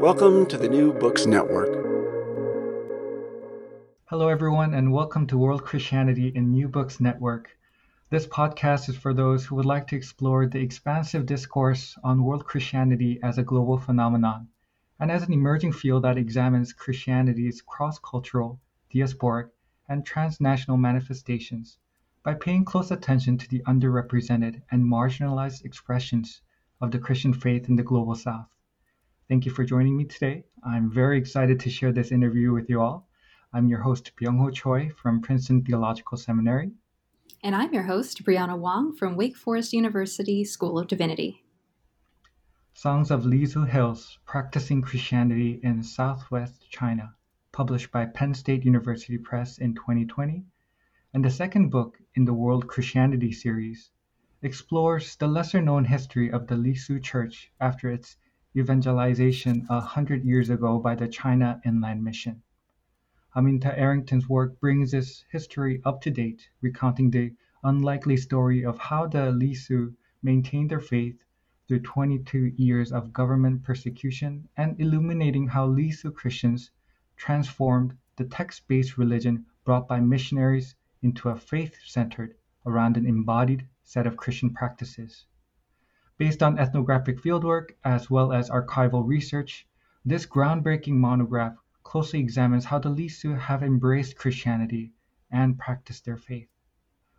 Welcome to the New Books Network. Hello, everyone, and welcome to World Christianity in New Books Network. This podcast is for those who would like to explore the expansive discourse on world Christianity as a global phenomenon and as an emerging field that examines Christianity's cross-cultural, diasporic, and transnational manifestations by paying close attention to the underrepresented and marginalized expressions of the Christian faith in the global south. Thank you for joining me today. I'm very excited to share this interview with you all. I'm your host, Byung-Ho Choi from Princeton Theological Seminary. And I'm your host, Brianna Wong from Wake Forest University School of Divinity. Songs of Lisu Hills: Practicing Christianity in Southwest China, published by Penn State University Press in 2020, and the second book in the World Christianity series, explores the lesser-known history of the Lisu Church after its evangelization a hundred years ago by the China Inland Mission. Aminta Arrington's work brings this history up to date, recounting the unlikely story of how the Lisu maintained their faith through 22 years of government persecution and illuminating how Lisu Christians transformed the text-based religion brought by missionaries into a faith centered around an embodied set of Christian practices. Based on ethnographic fieldwork as well as archival research, this groundbreaking monograph closely examines how the Lisu have embraced Christianity and practiced their faith.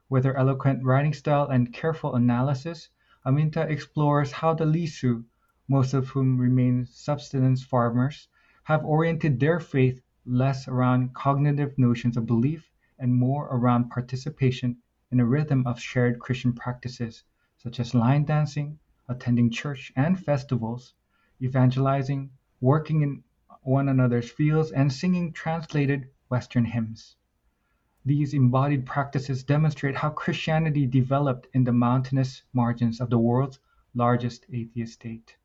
With her eloquent writing style and careful analysis, Aminta explores how the Lisu, most of whom remain subsistence farmers, have oriented their faith less around cognitive notions of belief and more around participation in a rhythm of shared Christian practices such as line dancing, attending church and festivals, evangelizing, working in one another's fields, and singing translated Western hymns. These embodied practices demonstrate how Christianity developed in the mountainous margins of the world's largest atheist state.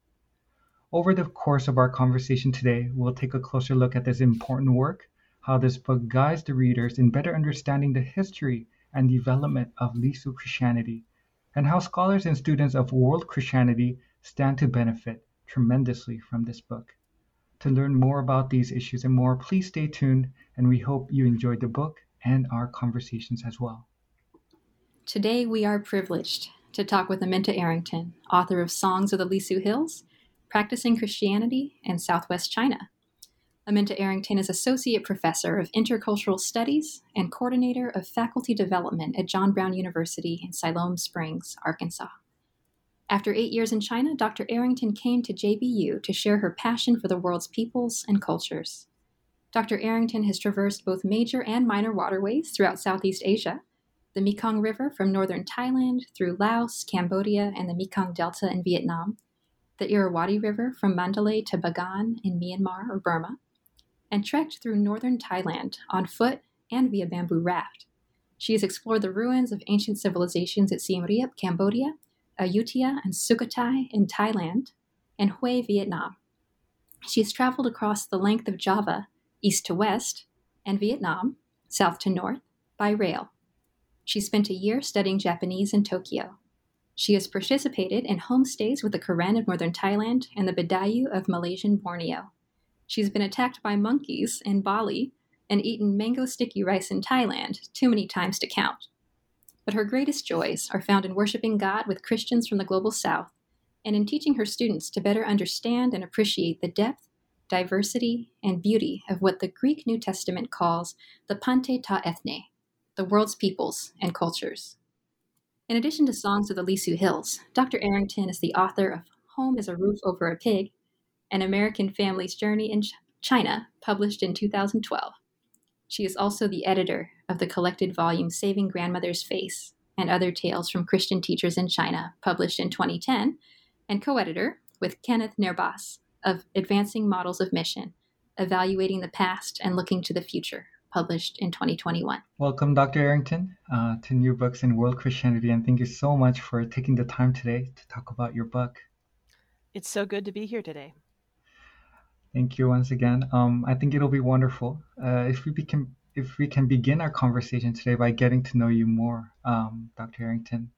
Over the course of our conversation today, we'll take a closer look at this important work, how this book guides the readers in better understanding the history and development of Lisu Christianity, and how scholars and students of world Christianity stand to benefit tremendously from this book. To learn more about these issues and more, please stay tuned, and we hope you enjoyed the book and our conversations as well. Today, we are privileged to talk with Aminta Arrington, author of Songs of the Lisu Hills, Practicing Christianity in Southwest China. Aminta Arrington is Associate Professor of Intercultural Studies and Coordinator of Faculty Development at John Brown University in Siloam Springs, Arkansas. After eight years in China, Dr. Arrington came to JBU to share her passion for the world's peoples and cultures. Dr. Arrington has traversed both major and minor waterways throughout Southeast Asia, the Mekong River from northern Thailand through Laos, Cambodia, and the Mekong Delta in Vietnam, the Irrawaddy River from Mandalay to Bagan in Myanmar or Burma, and trekked through northern Thailand on foot and via bamboo raft. She has explored the ruins of ancient civilizations at Siem Reap, Cambodia, uh, Ayutthaya and Sukhothai in Thailand, and Hue, Vietnam, She has traveled across the length of Java, east to west, and Vietnam, south to north, by rail. She spent a year studying Japanese in Tokyo. She has participated in homestays with the Karen of northern Thailand and the Bidayuh of Malaysian Borneo. She's been attacked by monkeys in Bali and eaten mango sticky rice in Thailand too many times to count. But her greatest joys are found in worshiping God with Christians from the global south and in teaching her students to better understand and appreciate the depth, diversity, and beauty of what the Greek New Testament calls the Panta ta ethne, the world's peoples and cultures. In addition to Songs of the Lisu Hills, Dr. Arrington is the author of Home is a Roof Over a Pig, An American Family's Journey in China, published in 2012. She is also the editor of the collected volume Saving Grandmother's Face and Other Tales from Christian Teachers in China, published in 2010, and co editor with Kenneth Nehrbass of Advancing Models of Mission Evaluating the Past and Looking to the Future, published in 2021. Welcome, Dr. Arrington, uh, to New Books in World Christianity, and thank you so much for taking the time today to talk about your book. It's so good to be here today. Thank you once again. Um, I think it'll be wonderful uh, if we can if we can begin our conversation today by getting to know you more, um, Dr. Harrington.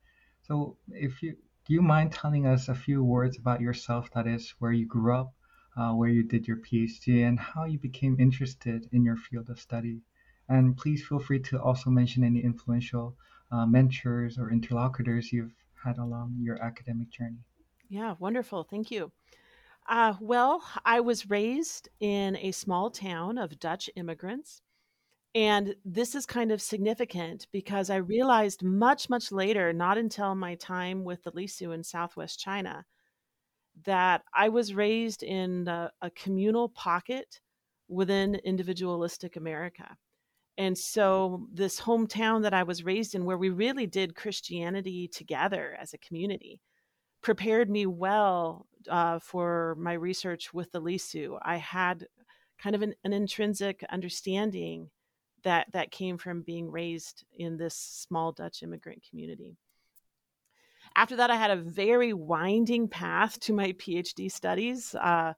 So, if you do you mind telling us a few words about yourself? That is, where you grew up, uh, where you did your PhD, and how you became interested in your field of study. And please feel free to also mention any influential uh, mentors or interlocutors you've had along your academic journey. Yeah, wonderful. Thank you. Uh, well, I was raised in a small town of Dutch immigrants. And this is kind of significant because I realized much, much later, not until my time with the Lisu in Southwest China, that I was raised in a, a communal pocket within individualistic America. And so, this hometown that I was raised in, where we really did Christianity together as a community, prepared me well uh, for my research with the Lisu. I had kind of an, an intrinsic understanding that that came from being raised in this small Dutch immigrant community. After that, I had a very winding path to my PhD studies. Uh,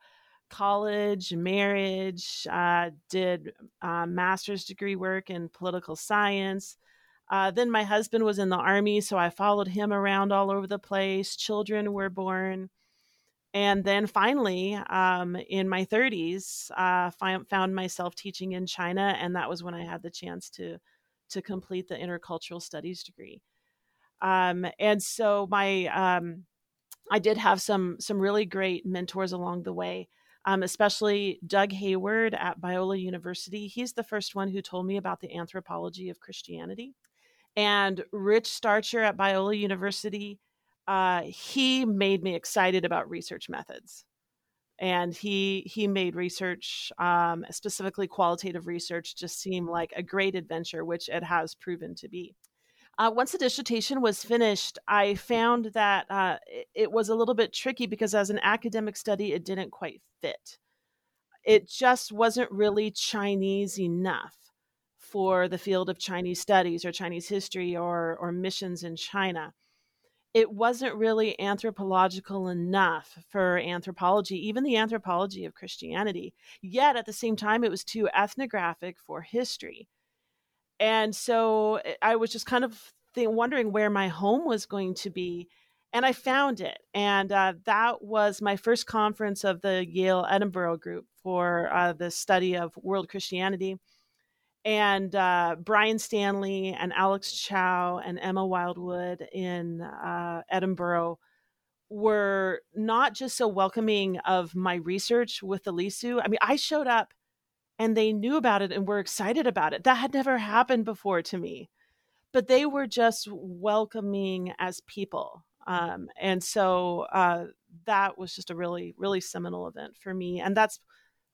college, marriage, uh, did uh, master's degree work in political science. Uh, then my husband was in the army, so I followed him around all over the place. Children were born. And then finally, um, in my 30s, uh, found myself teaching in China, and that was when I had the chance to to complete the intercultural studies degree. Um, and so my um, I did have some some really great mentors along the way, um, especially Doug Hayward at Biola University. He's the first one who told me about the anthropology of Christianity, and Rich Starcher at Biola University uh, he made me excited about research methods. And he he made research um, specifically qualitative research just seem like a great adventure which it has proven to be. Uh, once the dissertation was finished i found that uh, it, it was a little bit tricky because as an academic study it didn't quite fit. It just wasn't really chinese enough for the field of chinese studies or chinese history or or missions in china it wasn't really anthropological enough for anthropology, even the anthropology of Christianity. Yet at the same time, it was too ethnographic for history. And so eh, I was just kind of th- wondering where my home was going to be. And I found it. And uh, that was my first conference of the Yale Edinburgh group for uh, the study of world Christianity and uh, Brian Stanley and Alex Chow and Emma Wild-Wood in uh, Edinburgh were not just so welcoming of my research with the Lisu. I mean, I showed up and they knew about it and were excited about it. That had never happened before to me, but they were just welcoming as people. Um, and so uh, that was just a really, really seminal event for me. And that's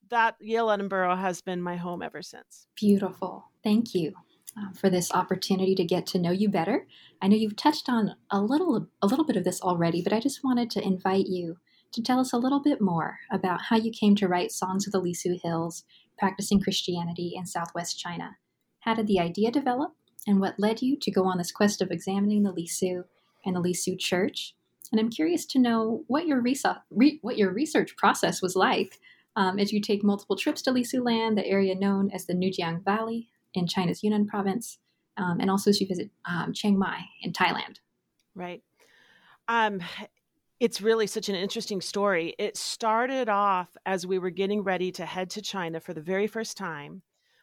that Yale Edinburgh has been my home ever since. Beautiful. Thank you. Uh, for this opportunity to get to know you better. I know you've touched on a little a little bit of this already, but I just wanted to invite you to tell us a little bit more about how you came to write Songs of the Lisu Hills, practicing Christianity in Southwest China. How did the idea develop, and what led you to go on this quest of examining the Lisu and the Lisu Church? And I'm curious to know what your research what your research process was like Um, as you take multiple trips to Lisu Land, the area known as the Nujiang Valley in China's Yunnan province, um, and also as you visit um, Chiang Mai in Thailand. Right. Um, it's really such an interesting story. It started off as we were getting ready to head to China for the very first time,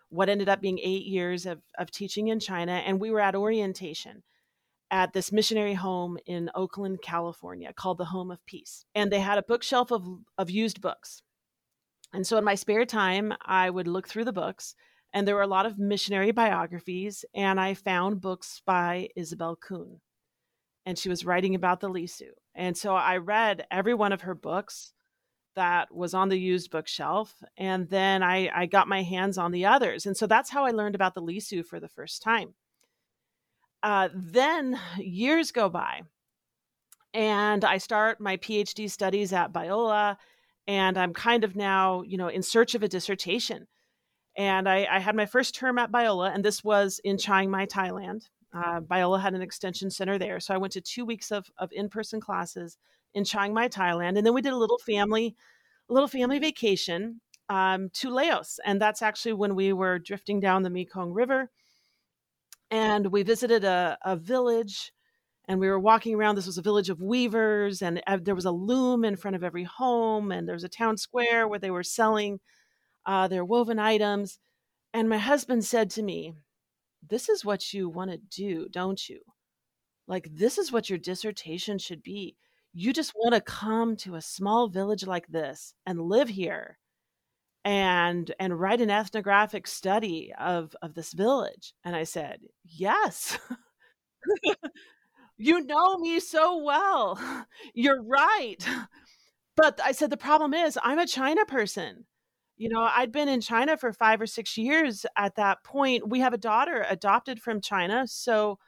what ended up being eight years of, of teaching in China, and we were at orientation at this missionary home in Oakland, California, called the Home of Peace. And they had a bookshelf of, of used books. And so in my spare time, I would look through the books, and there were a lot of missionary biographies, and I found books by Isobel Kuhn. And she was writing about the Lisu. And so I read every one of her books that was on the used bookshelf. And then I, I got my hands on the others. And so that's how I learned about the Lisu for the first time. Uh, then years go by, and I start my PhD studies at Biola, and I'm kind of now, you know, in search of a dissertation. And I, I had my first term at Biola, and this was in Chiang Mai, Thailand. Uh, Biola had an extension center there, so I went to two weeks of, of in-person classes in Chiang Mai, Thailand, and then we did a little family, a little family vacation um, to Laos, and that's actually when we were drifting down the Mekong River and we visited a, a village and we were walking around this was a village of weavers and there was a loom in front of every home and there was a town square where they were selling uh, their woven items and my husband said to me this is what you want to do don't you? Like this is what your dissertation should be. You just want to come to a small village like this and live here and and write an ethnographic study of of this village. And i said yes you know me so well you're right but i said the problem is i'm a china person you know i'd been in china for 5 or 6 years at that point we have a daughter adopted from china so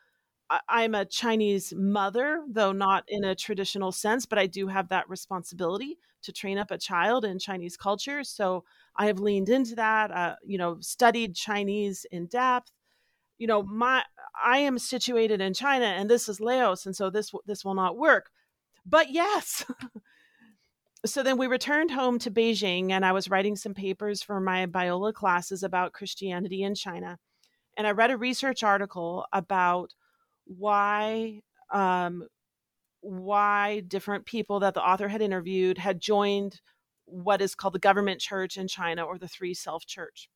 I'm a Chinese mother, though not in a traditional sense, but I do have that responsibility to train up a child in Chinese culture. So I have leaned into that, uh, you know, studied Chinese in depth. You know, my I am situated in China and this is Laos and so this this will not work. But yes. so then we returned home to Beijing and I was writing some papers for my Biola classes about Christianity in China. And I read a research article about why um, why different people that the author had interviewed had joined what is called the government church in China or the Three Self Church.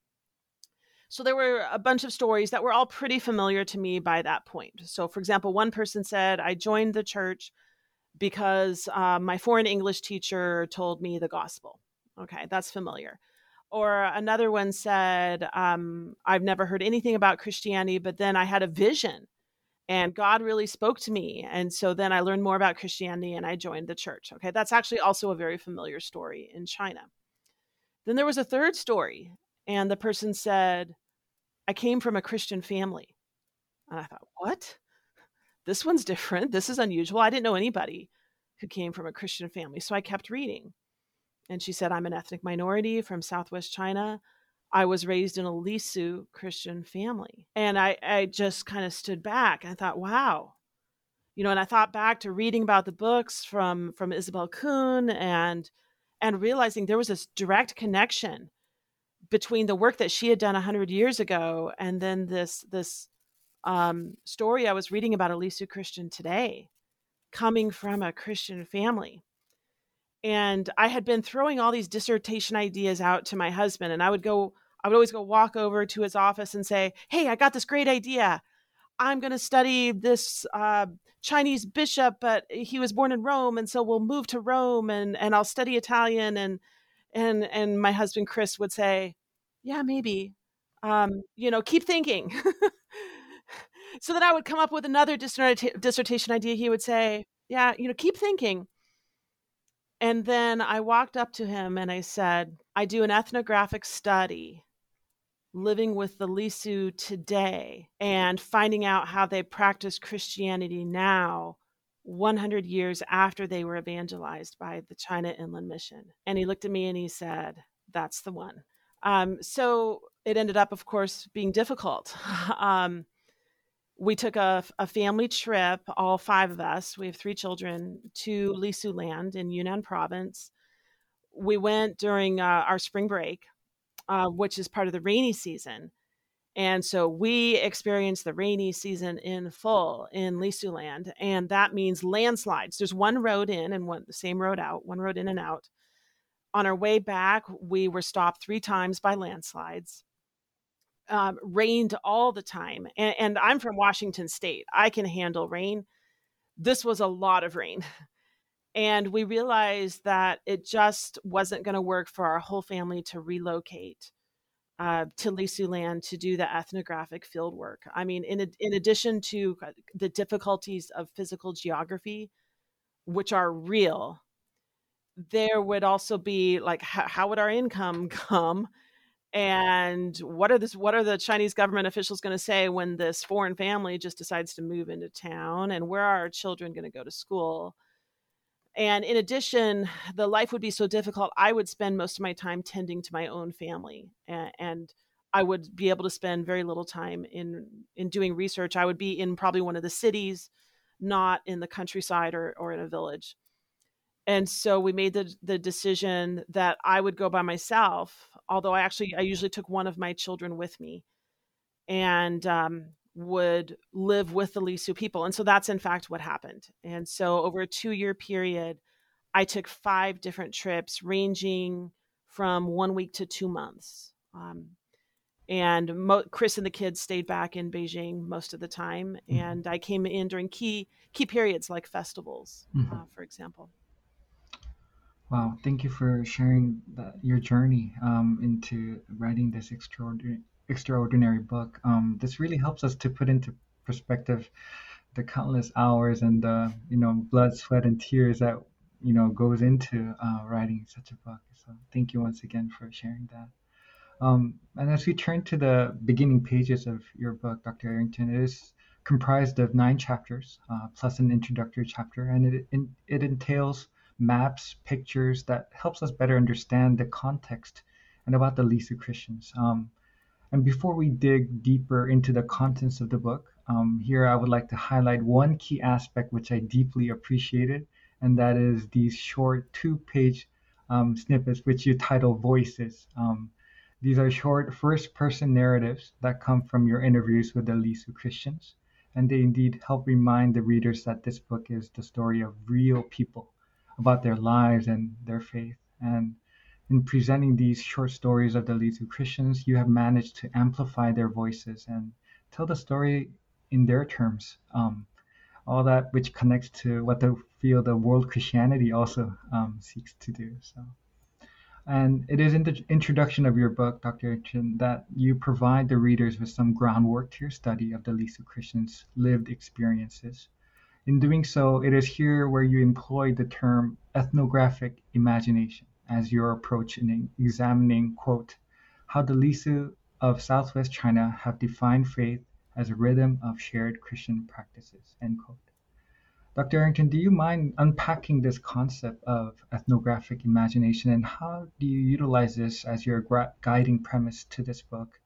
So there were a bunch of stories that were all pretty familiar to me by that point. So, for example, one person said, I joined the church because uh, my foreign English teacher told me the gospel. Okay, that's familiar. Or another one said, um, I've never heard anything about Christianity, but then I had a vision and God really spoke to me. And so then I learned more about Christianity and I joined the church. Okay, that's actually also a very familiar story in China. Then there was a third story, and the person said, I came from a Christian family. And I thought, what? This one's different. This is unusual. I didn't know anybody who came from a Christian family. So I kept reading. And she said, I'm an ethnic minority from Southwest China. I was raised in a Lisu Christian family. And I, I just kind of stood back and I thought, wow. You know, and I thought back to reading about the books from from Isobel Kuhn and and realizing there was this direct connection between the work that she had done 100 years ago and then this this um, story I was reading about a Lisu Christian today coming from a Christian family and I had been throwing all these dissertation ideas out to my husband and I would go I would always go walk over to his office and say, Hey, I got this great idea. I'm going to study this uh, Chinese bishop, but he was born in Rome. And so we'll move to Rome and, and I'll study Italian. And, and, and my husband, Chris, would say, Yeah, maybe. Um, you know, keep thinking. so then I would come up with another dissertation idea. He would say, Yeah, you know, keep thinking. And then I walked up to him and I said, I do an ethnographic study living with the Lisu today and finding out how they practice Christianity now, 100 years after they were evangelized by the China Inland Mission. And he looked at me and he said, That's the one. Um, so it ended up, of course, being difficult. um, we took a, a, family trip, all five of us, we have three children, to Lisu land in Yunnan province we went during uh, our spring break, uh, which is part of the rainy season. And so we experienced the rainy season in full in Lisuland, and that means landslides. There's one road in and one the same road out, one road in and out. On our way back, we were stopped three times by landslides. Um, rained all the time, and, and I'm from Washington State. I can handle rain. This was a lot of rain. And we realized that it just wasn't going to work for our whole family to relocate uh, to Lisuland to do the ethnographic field work. I mean, in, in addition to the difficulties of physical geography, which are real, there would also be like, how would our income come? and what are this what are the chinese government officials going to say when this foreign family just decides to move into town and where are our children going to go to school and in addition the life would be so difficult i would spend most of my time tending to my own family and, and i would be able to spend very little time in in doing research. I would be in probably one of the cities not in the countryside or, or in a village. And so we made the, the decision that i would go by myself although i actually i usually took one of my children with me. And um, would live with the Lisu people. And so that's in fact what happened. And so over a two year period, I took five different trips ranging from one week to two months. Um, and Mo- Chris and the kids stayed back in Beijing most of the time, mm-hmm. and I came in during key key periods like festivals, mm-hmm. uh, for example. Wow, thank you for sharing that, your journey um, into writing this extraordinary extraordinary book. Um, this really helps us to put into perspective the countless hours and the you know blood, sweat, and tears that you know goes into uh, writing such a book. So thank you once again for sharing that. Um, and as we turn to the beginning pages of your book, Dr. Arrington, it is comprised of nine chapters uh, plus an introductory chapter, and it, it, entails maps, pictures that helps us better understand the context and about the Lisu Christians. Um, and before we dig deeper into the contents of the book, um, here I would like to highlight one key aspect which I deeply appreciated, and that is these short two page um, snippets which you title Voices. Um, these are short first person narratives that come from your interviews with the Lisu Christians, and they indeed help remind the readers that this book is the story of real people about their lives and their faith. And in presenting these short stories of the Lisu Christians, you have managed to amplify their voices and tell the story in their terms. Um, all that which connects to what the field of world Christianity also um, seeks to do. So, and it is in the introduction of your book, Dr. Chin, that you provide the readers with some groundwork to your study of the Lisu Christians' lived experiences. In doing so, it is here where you employ the term ethnographic imagination as your approach in examining, quote, how the Lisu of Southwest China have defined faith as a rhythm of shared Christian practices, end quote. Dr. Arrington, do you mind unpacking this concept of ethnographic imagination and how do you utilize this as your guiding premise to this book?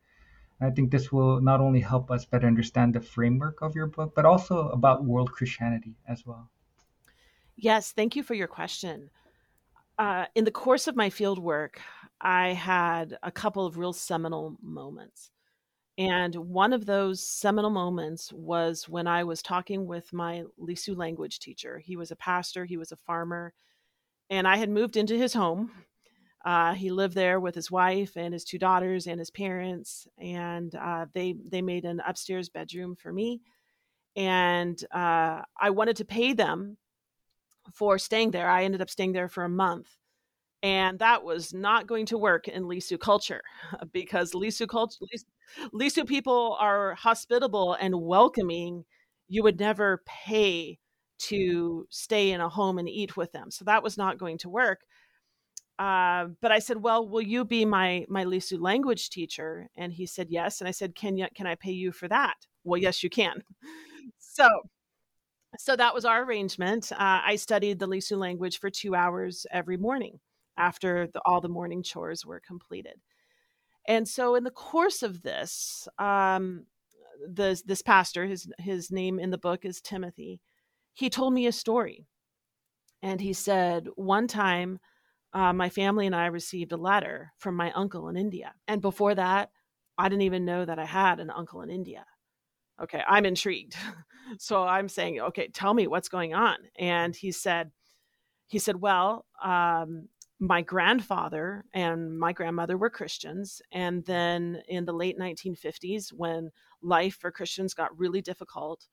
I think this will not only help us better understand the framework of your book, but also about world Christianity as well. Yes, thank you for your question uh, in the course of my field work, I had a couple of real seminal moments. And one of those seminal moments was when I was talking with my Lisu language teacher. He was a pastor, he was a farmer, and I had moved into his home. Uh, he lived there with his wife and his two daughters and his parents, and uh, they they made an upstairs bedroom for me. And uh, I wanted to pay them for staying there. I ended up staying there for a month. And that was not going to work in Lisu culture because Lisu culture, Lisu people are hospitable and welcoming. You would never pay to stay in a home and eat with them. So that was not going to work. Uh, but I said, "Well, will you be my my Lisu language teacher?" And he said, "Yes." And I said, "Can you can I pay you for that?" Well, yes, you can. So so that was our arrangement. Uh, I studied the Lisu language for two hours every morning after the, all the morning chores were completed. And so, in the course of this, um, the, this pastor, his his name in the book is Timothy, he told me a story, and he said one time uh, my family and I received a letter from my uncle in India. And before that, I didn't even know that I had an uncle in India. Okay, I'm intrigued. so I'm saying, okay, tell me what's going on. And he said, he said, well, um, my grandfather and my grandmother were Christians. And then in the late 1950s, when life for Christians got really difficult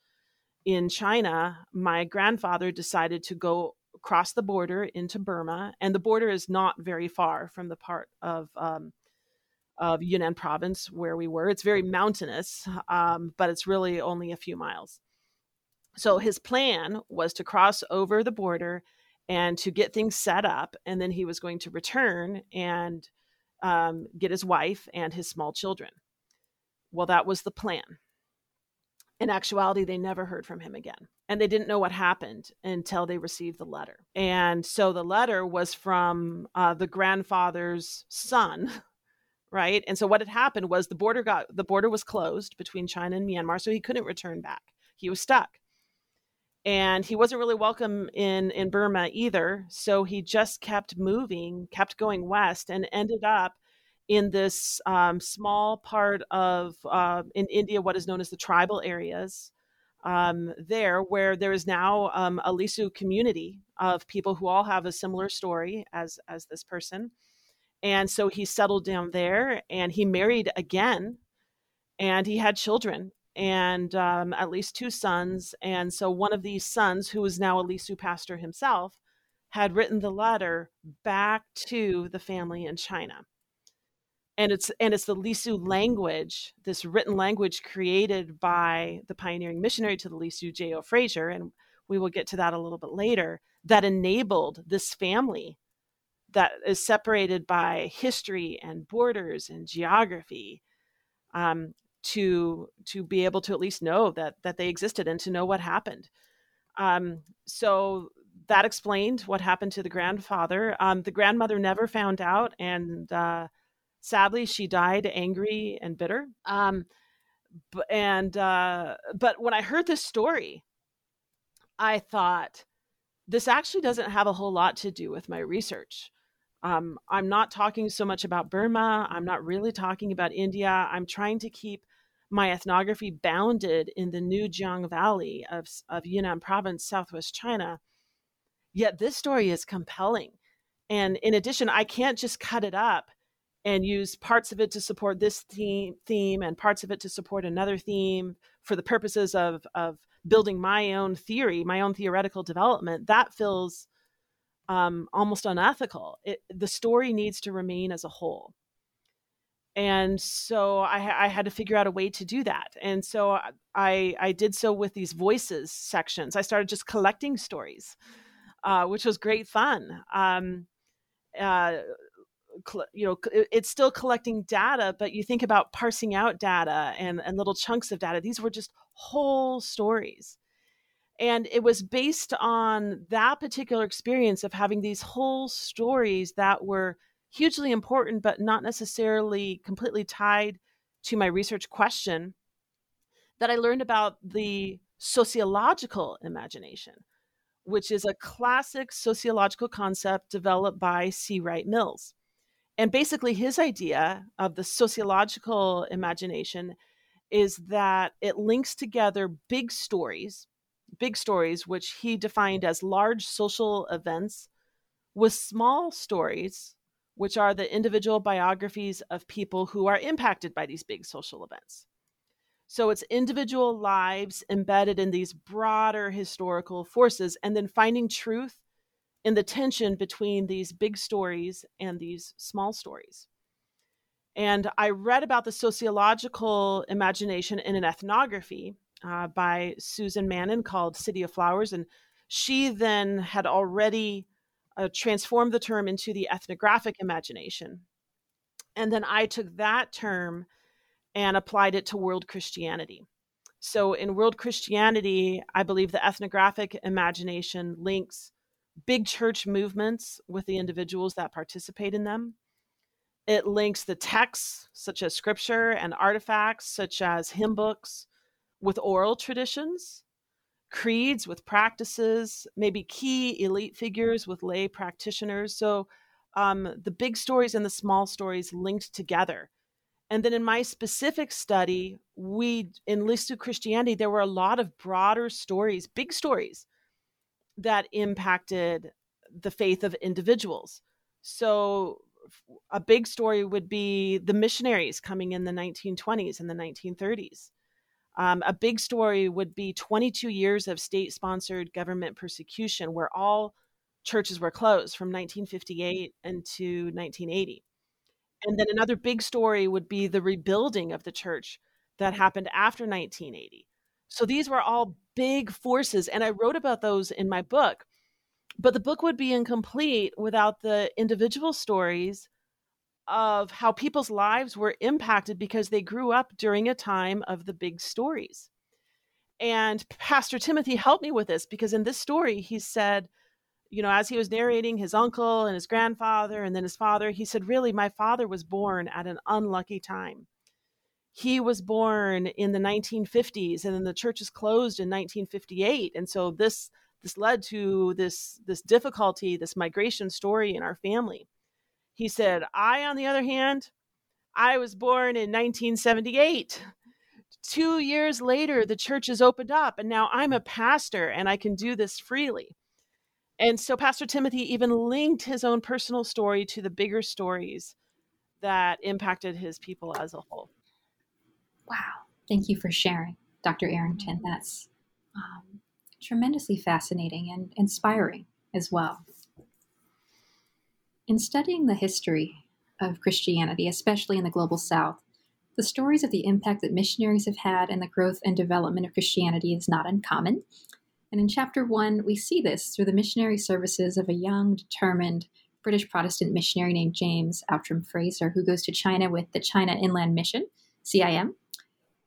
in China, my grandfather decided to go across the border into Burma. And the border is not very far from the part of, um, of Yunnan province where we were. It's very mountainous, um, but it's really only a few miles. So his plan was to cross over the border and to get things set up. And then he was going to return and um, get his wife and his small children. Well, that was the plan. In actuality, they never heard from him again. And they didn't know what happened until they received the letter. And so the letter was from uh, the grandfather's son, right? And so what had happened was the border got the border was closed between China and Myanmar, so he couldn't return back. He was stuck and he wasn't really welcome in in Burma either. So he just kept moving, kept going west, and ended up in this um, small part of uh, in India, what is known as the tribal areas. Um, there, where there is now um, a Lisu community of people who all have a similar story as as this person, and so he settled down there, and he married again, and he had children, and um, at least two sons. And so one of these sons, who is now a Lisu pastor himself, had written the letter back to the family in China. And it's and it's the Lisu language, this written language created by the pioneering missionary to the Lisu, J.O. Fraser, and we will get to that a little bit later, that enabled this family that is separated by history and borders and geography um, to to be able to at least know that that they existed and to know what happened. Um, so that explained what happened to the grandfather. Um, the grandmother never found out, and uh, sadly, she died angry and bitter. Um, and uh, but when I heard this story, I thought this actually doesn't have a whole lot to do with my research. Um, I'm not talking so much about Burma. I'm not really talking about India. I'm trying to keep my ethnography bounded in the Nujiang Valley of, of Yunnan province, southwest China. Yet this story is compelling. And in addition, I can't just cut it up and use parts of it to support this theme, theme and parts of it to support another theme for the purposes of, of building my own theory, my own theoretical development. That feels um, almost unethical. It, the story needs to remain as a whole. And so I, I, had to figure out a way to do that. And so i i did so with these voices sections. I started just collecting stories uh, which was great fun. Um, uh, you know it's still collecting data but you think about parsing out data and, and little chunks of data. These were just whole stories and it was based on that particular experience of having these whole stories that were hugely important, but not necessarily completely tied to my research question, that I learned about the sociological imagination, which is a classic sociological concept developed by C. Wright Mills. And basically, his idea of the sociological imagination is that it links together big stories, big stories, which he defined as large social events, with small stories which are the individual biographies of people who are impacted by these big social events. So it's individual lives embedded in these broader historical forces, and then finding truth in the tension between these big stories and these small stories. And I read about the sociological imagination in an ethnography uh, by Susan Mannon called City of Flowers. And she then had already uh, transformed the term into the ethnographic imagination. And then I took that term and applied it to world Christianity. So in world Christianity, I believe the ethnographic imagination links big church movements with the individuals that participate in them. It links the texts, such as scripture, and artifacts, such as hymn books, with oral traditions creeds with practices, maybe key elite figures with lay practitioners. So um, the big stories and the small stories linked together. And then in my specific study, we in Lisu Christianity, there were a lot of broader stories, big stories that impacted the faith of individuals. So a big story would be the missionaries coming in the 1920s and the 1930s. Um, a big story would be 22 years of state sponsored government persecution, where all churches were closed from 1958 into 1980. And then another big story would be the rebuilding of the church that happened after 1980. So these were all big forces. And I wrote about those in my book. But the book would be incomplete without the individual stories of how people's lives were impacted because they grew up during a time of the big stories. And Pastor Timothy helped me with this because in this story, he said, you know, as he was narrating his uncle and his grandfather and then his father, he said, Really, my father was born at an unlucky time. He was born in the 1950s and then the churches closed in 1958. And so this this led to this this difficulty, this migration story in our family. He said, I, on the other hand, I was born in 1978. Two years later, the church has opened up, and now I'm a pastor and I can do this freely. And so Pastor Timothy even linked his own personal story to the bigger stories that impacted his people as a whole. Wow. Thank you for sharing, Dr. Arrington. That's um, tremendously fascinating and inspiring as well. In studying the history of Christianity, especially in the global south, the stories of the impact that missionaries have had and the growth and development of Christianity is not uncommon. And in chapter one, we see this through the missionary services of a young, determined British Protestant missionary named James Outram Fraser, who goes to China with the China Inland Mission, CIM.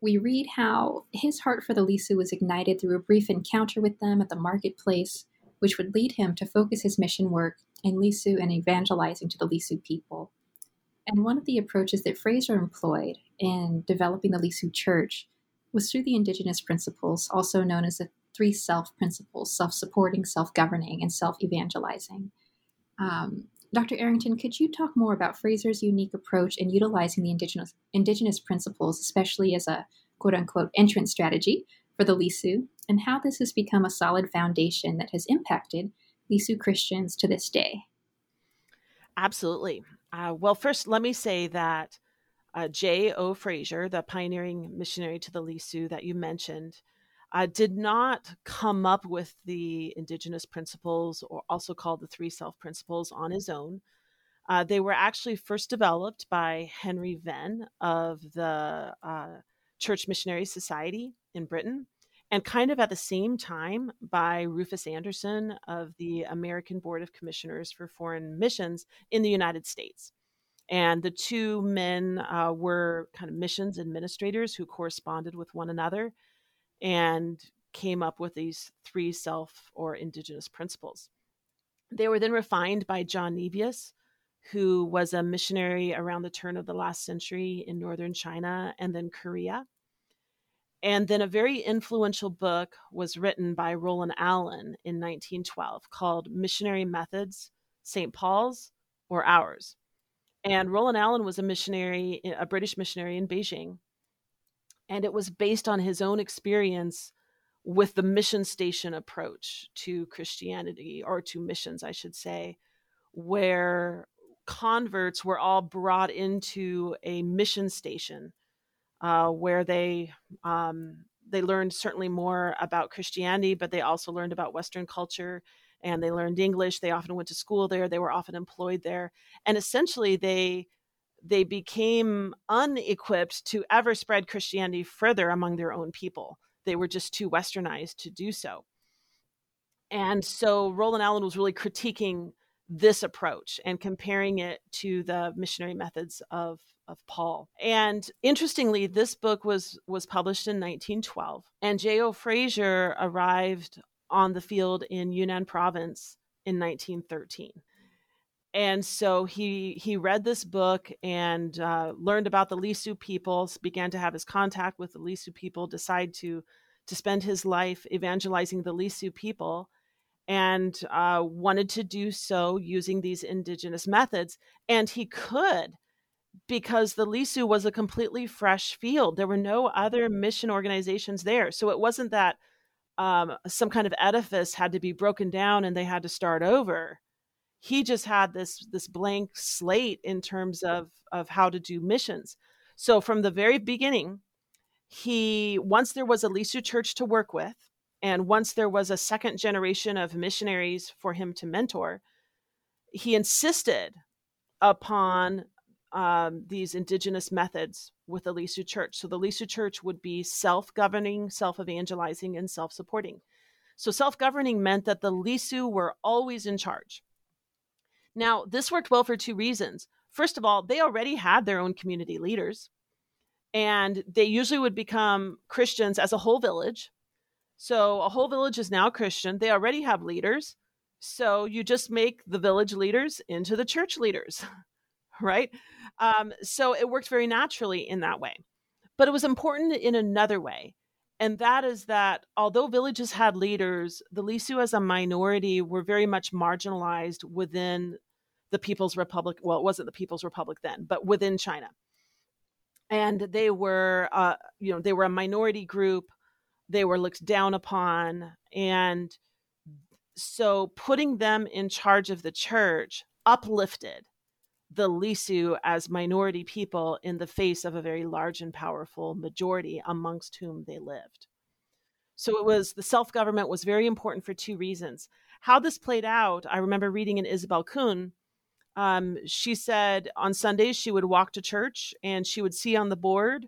We read how his heart for the Lisu was ignited through a brief encounter with them at the marketplace, which would lead him to focus his mission work in Lisu and evangelizing to the Lisu people. And one of the approaches that Fraser employed in developing the Lisu church was through the indigenous principles, also known as the three self principles self supporting, self governing, and self evangelizing. Um, Dr. Arrington, could you talk more about Fraser's unique approach in utilizing the indigenous, indigenous principles, especially as a quote unquote entrance strategy for the Lisu, and how this has become a solid foundation that has impacted Lisu Christians to this day? Absolutely. Uh, well, first, let me say that uh, J. O. Fraser, the pioneering missionary to the Lisu that you mentioned, uh, did not come up with the indigenous principles, or also called the three self principles, on his own. Uh, they were actually first developed by Henry Venn of the uh, Church Missionary Society in Britain, and kind of at the same time by Rufus Anderson of the American Board of Commissioners for Foreign Missions in the United States. And the two men uh, were kind of missions administrators who corresponded with one another and came up with these three self or indigenous principles. They were then refined by John Nevius, who was a missionary around the turn of the last century in northern China and then Korea. And then a very influential book was written by Roland Allen in 1912 called Missionary Methods, St. Paul's or Ours. And Roland Allen was a missionary, eh, a British missionary in Beijing and it was based on his own experience with the mission station approach to Christianity or to missions, I should say, where converts were all brought into a mission station uh, where they um, they learned certainly more about Christianity, but they also learned about Western culture and they learned English. They often went to school there. They were often employed there, and essentially they they became unequipped to ever spread Christianity further among their own people. They were just too westernized to do so. And so Roland Allen was really critiquing this approach and comparing it to the missionary methods of, of Paul. And interestingly, this book was was published in 1912, and J.O. Fraser arrived on the field in Yunnan province in 1913 and so he he read this book and uh, learned about the Lisu people, began to have his contact with the Lisu people, decide to to spend his life evangelizing the Lisu people, and uh, wanted to do so using these indigenous methods. And he could because the Lisu was a completely fresh field. There were no other mission organizations there. So it wasn't that um, some kind of edifice had to be broken down and they had to start over. He just had this this blank slate in terms of of how to do missions. So from the very beginning, he once there was a Lisu church to work with, and once there was a second generation of missionaries for him to mentor, he insisted upon um, these indigenous methods with the Lisu Church. So the Lisu Church would be self-governing, self-evangelizing, and self-supporting. So self-governing meant that the Lisu were always in charge. Now, this worked well for two reasons. First of all, they already had their own community leaders, and they usually would become Christians as a whole village. So a whole village is now Christian. They already have leaders. So you just make the village leaders into the church leaders, right? Um, so it worked very naturally in that way. But it was important in another way. And that is that although villages had leaders, the Lisu as a minority were very much marginalized within the People's Republic. Well, it wasn't the People's Republic then, but within China. And they were, uh, you know, they were a minority group. They were looked down upon. And so putting them in charge of the church uplifted the Lisu as minority people in the face of a very large and powerful majority amongst whom they lived. So it was the self government was very important for two reasons. How this played out, I remember reading in Isobel Kuhn. Um, she said on Sundays she would walk to church and she would see on the board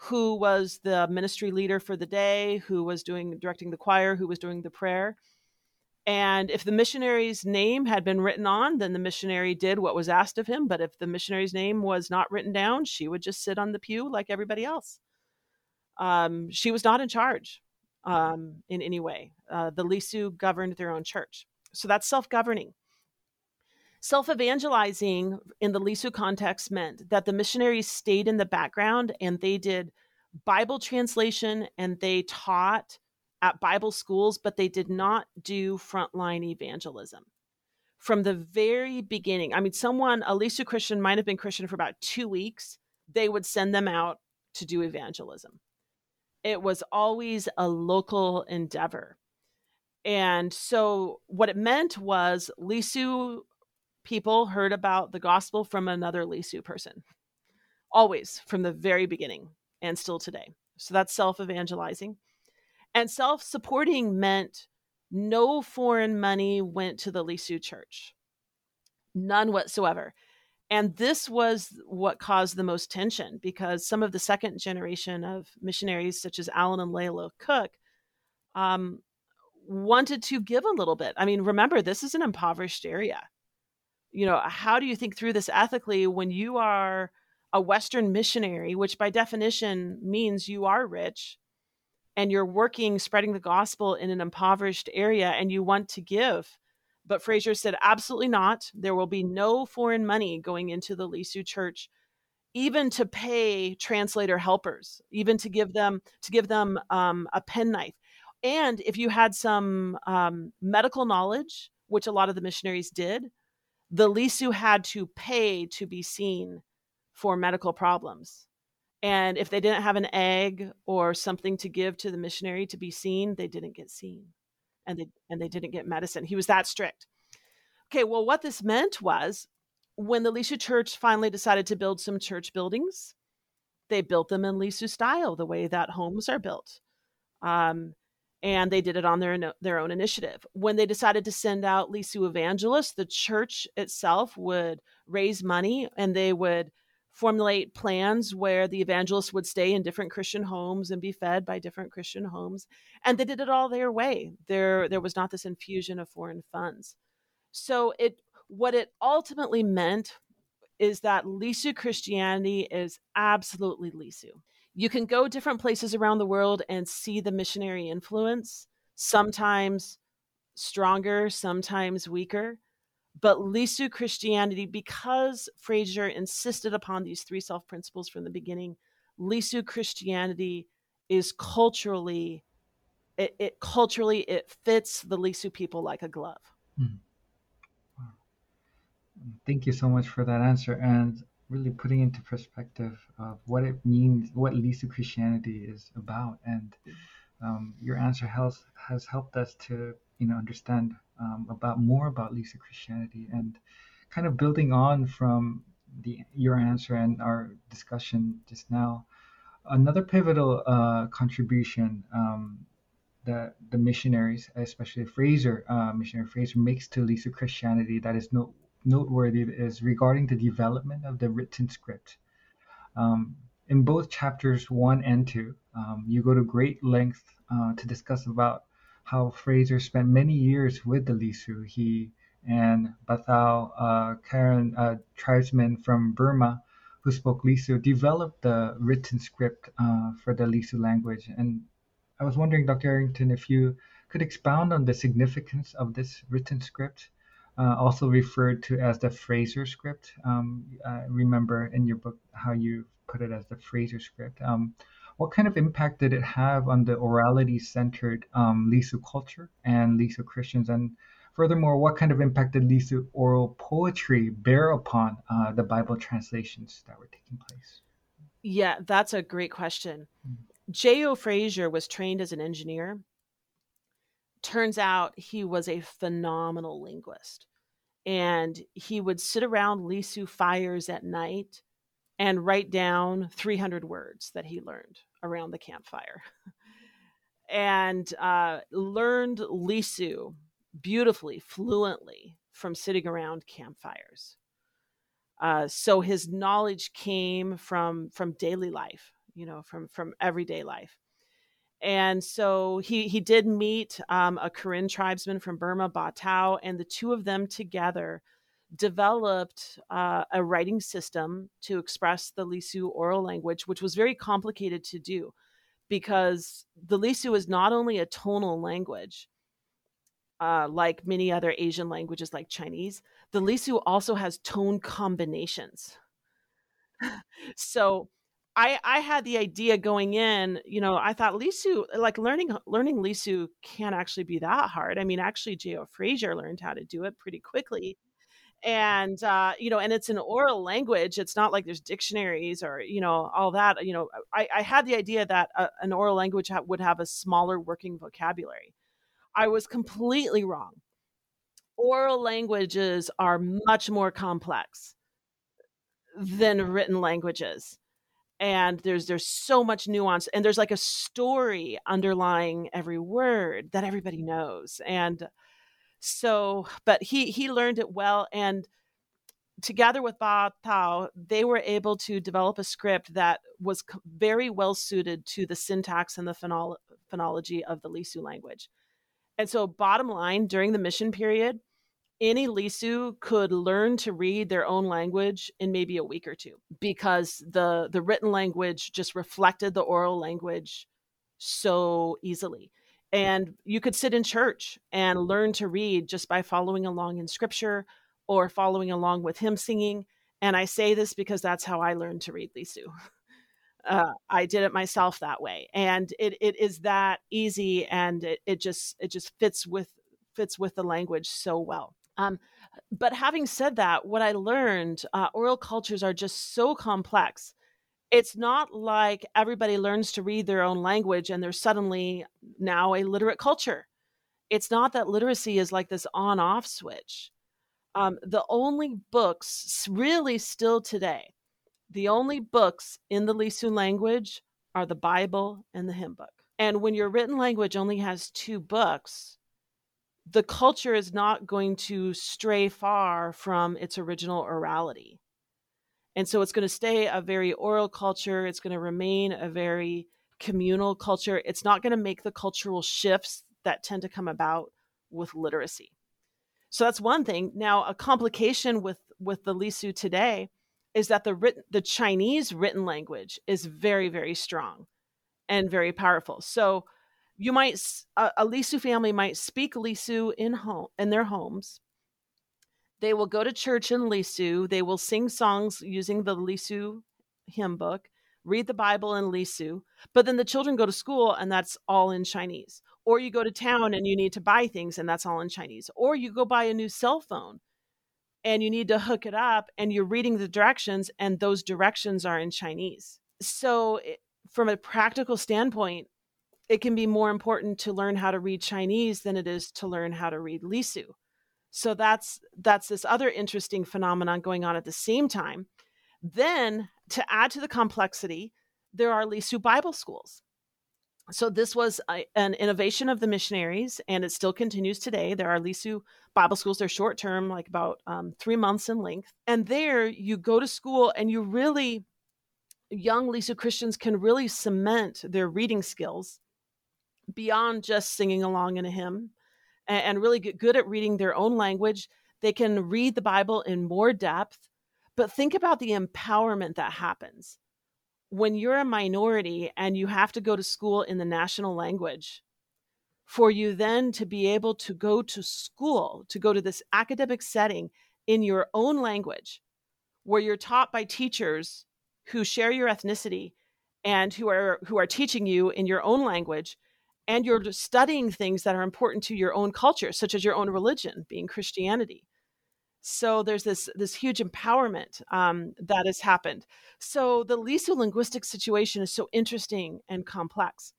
who was the ministry leader for the day, who was doing directing the choir, who was doing the prayer. And if the missionary's name had been written on, then the missionary did what was asked of him. But if the missionary's name was not written down, she would just sit on the pew like everybody else. Um, she was not in charge um, in any way. Uh, the Lisu governed their own church. So that's self governing. Self evangelizing in the Lisu context meant that the missionaries stayed in the background and they did Bible translation and they taught at Bible schools, but they did not do frontline evangelism. From the very beginning, I mean, someone, a Lisu Christian, might have been Christian for about two weeks. They would send them out to do evangelism. It was always a local endeavor. And so, what it meant was Lisu people heard about the gospel from another Lisu person, always from the very beginning and still today. So, that's self evangelizing. And self supporting meant no foreign money went to the Lisu church, none whatsoever. And this was what caused the most tension because some of the second generation of missionaries, such as Alan and Leila Cooke, um, wanted to give a little bit. I mean, remember, this is an impoverished area. You know, how do you think through this ethically when you are a Western missionary, which by definition means you are rich? and you're working spreading the gospel in an impoverished area and you want to give. But Fraser said, absolutely not. There will be no foreign money going into the Lisu church, even to pay translator helpers, even to give them to give them um, a penknife. And if you had some um, medical knowledge, which a lot of the missionaries did, the Lisu had to pay to be seen for medical problems. And if they didn't have an egg or something to give to the missionary to be seen, they didn't get seen. And they and they didn't get medicine. He was that strict. Okay, well, what this meant was when the Lisu church finally decided to build some church buildings, they built them in Lisu style, the way that homes are built. Um, and they did it on their their own initiative. When they decided to send out Lisu evangelists, the church itself would raise money and they would formulate plans where the evangelists would stay in different Christian homes and be fed by different Christian homes. And they did it all their way. There, there was not this infusion of foreign funds. So it what it ultimately meant is that Lisu Christianity is absolutely Lisu. You can go different places around the world and see the missionary influence, sometimes stronger, sometimes weaker. But Lisu Christianity, because Fraser insisted upon these three self principles from the beginning, Lisu Christianity is culturally it, it culturally it fits the Lisu people like a glove. Mm. Wow. Thank you so much for that answer and really putting into perspective of what it means, what Lisu Christianity is about, and um, your answer has has helped us to you know understand um, about more about Lisu Christianity and kind of building on from the your answer and our discussion just now. Another pivotal uh, contribution um, that the missionaries, especially Fraser, uh, missionary Fraser, makes to Lisu Christianity that is note, noteworthy is regarding the development of the written script. Um, in both chapters one and two, um, you go to great length uh, to discuss about how Fraser spent many years with the Lisu. He and Ba Tao uh, Karen uh, tribesmen from Burma who spoke Lisu developed the written script uh, for the Lisu language. And I was wondering, Dr. Arrington, if you could expound on the significance of this written script, uh, also referred to as the Fraser script. Um, I remember in your book how you put it as the Fraser script. Um, what kind of impact did it have on the orality centered um, Lisu culture and Lisu Christians? And furthermore, what kind of impact did Lisu oral poetry bear upon uh, the Bible translations that were taking place? Yeah, that's a great question. Mm-hmm. J.O. Fraser was trained as an engineer. Turns out he was a phenomenal linguist. And he would sit around Lisu fires at night and write down 300 words that he learned around the campfire and uh, learned Lisu beautifully, fluently from sitting around campfires. Uh, so his knowledge came from from daily life, you know, from from everyday life. And so he he did meet um, a Karen tribesman from Burma, Ba Tao, and the two of them together developed uh, a writing system to express the Lisu oral language, which was very complicated to do because the Lisu is not only a tonal language, uh, like many other Asian languages like Chinese, the Lisu also has tone combinations. so I, I had the idea going in, you know, I thought Lisu, like learning learning Lisu can't actually be that hard. I mean, actually, J.O. Fraser learned how to do it pretty quickly and uh, you know and it's an oral language it's not like there's dictionaries or you know all that you know i, I had the idea that a, uh, an oral language ha- would have a smaller working vocabulary i was completely wrong oral languages are much more complex than written languages and there's there's so much nuance and there's like a story underlying every word that everybody knows and so, but he he learned it well, and together with Ba Tao, they were able to develop a script that was very well suited to the syntax and the phenol- phonology of the Lisu language. And so, bottom line, during the mission period, any Lisu could learn to read their own language in maybe a week or two because the the written language just reflected the oral language so easily. And you could sit in church and learn to read just by following along in scripture or following along with him singing. And I say this because that's how I learned to read Lisu. Uh, I did it myself that way, and it, it is that easy, and it, it just it just fits with fits with the language so well. Um, but having said that, what I learned, uh, oral cultures are just so complex it's not like everybody learns to read their own language and there's suddenly now a literate culture. It's not that literacy is like this on off switch. Um, the only books, really still today, the only books in the Lisu language are the Bible and the hymn book. And when your written language only has two books, the culture is not going to stray far from its original orality. And so it's going to stay a very oral culture. It's going to remain a very communal culture. It's not going to make the cultural shifts that tend to come about with literacy. So that's one thing. Now, a complication with with the Lisu today is that the written the Chinese written language is very very strong and very powerful. So you might a, a Lisu family might speak Lisu in home in their homes, they will go to church in Lisu. They will sing songs using the Lisu hymn book, read the Bible in Lisu, but then the children go to school and that's all in Chinese. Or you go to town and you need to buy things and that's all in Chinese. Or you go buy a new cell phone and you need to hook it up and you're reading the directions and those directions are in Chinese. So, from a practical standpoint, it can be more important to learn how to read Chinese than it is to learn how to read Lisu. So that's that's this other interesting phenomenon going on at the same time. Then to add to the complexity, there are Lisu Bible schools. So this was a, an innovation of the missionaries, and it still continues today. There are Lisu Bible schools. They're short term, like about um, three months in length. And there, you go to school, and you really, young Lisu Christians can really cement their reading skills beyond just singing along in a hymn and, and really get good at reading their own language. They can read the Bible in more depth. But think about the empowerment that happens when you're a minority and you have to go to school in the national language. For you then to be able to go to school, to go to this academic setting in your own language, where you're taught by teachers who share your ethnicity and who are who are teaching you in your own language and you're studying things that are important to your own culture such as your own religion being christianity. So there's this this huge empowerment um, that has happened. So the lisu linguistic situation is so interesting and complex.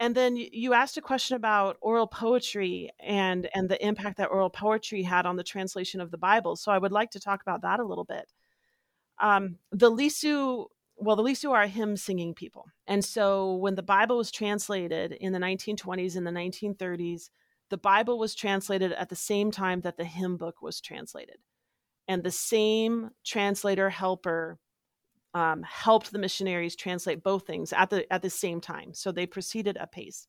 And then you asked a question about oral poetry and and the impact that oral poetry had on the translation of the bible so i would like to talk about that a little bit. Um, the lisu well, the Lisu are hymn singing people. And so when the Bible was translated in the 1920s and the 1930s, the Bible was translated at the same time that the hymn book was translated. And the same translator helper um, helped the missionaries translate both things at the at the same time. So they proceeded apace.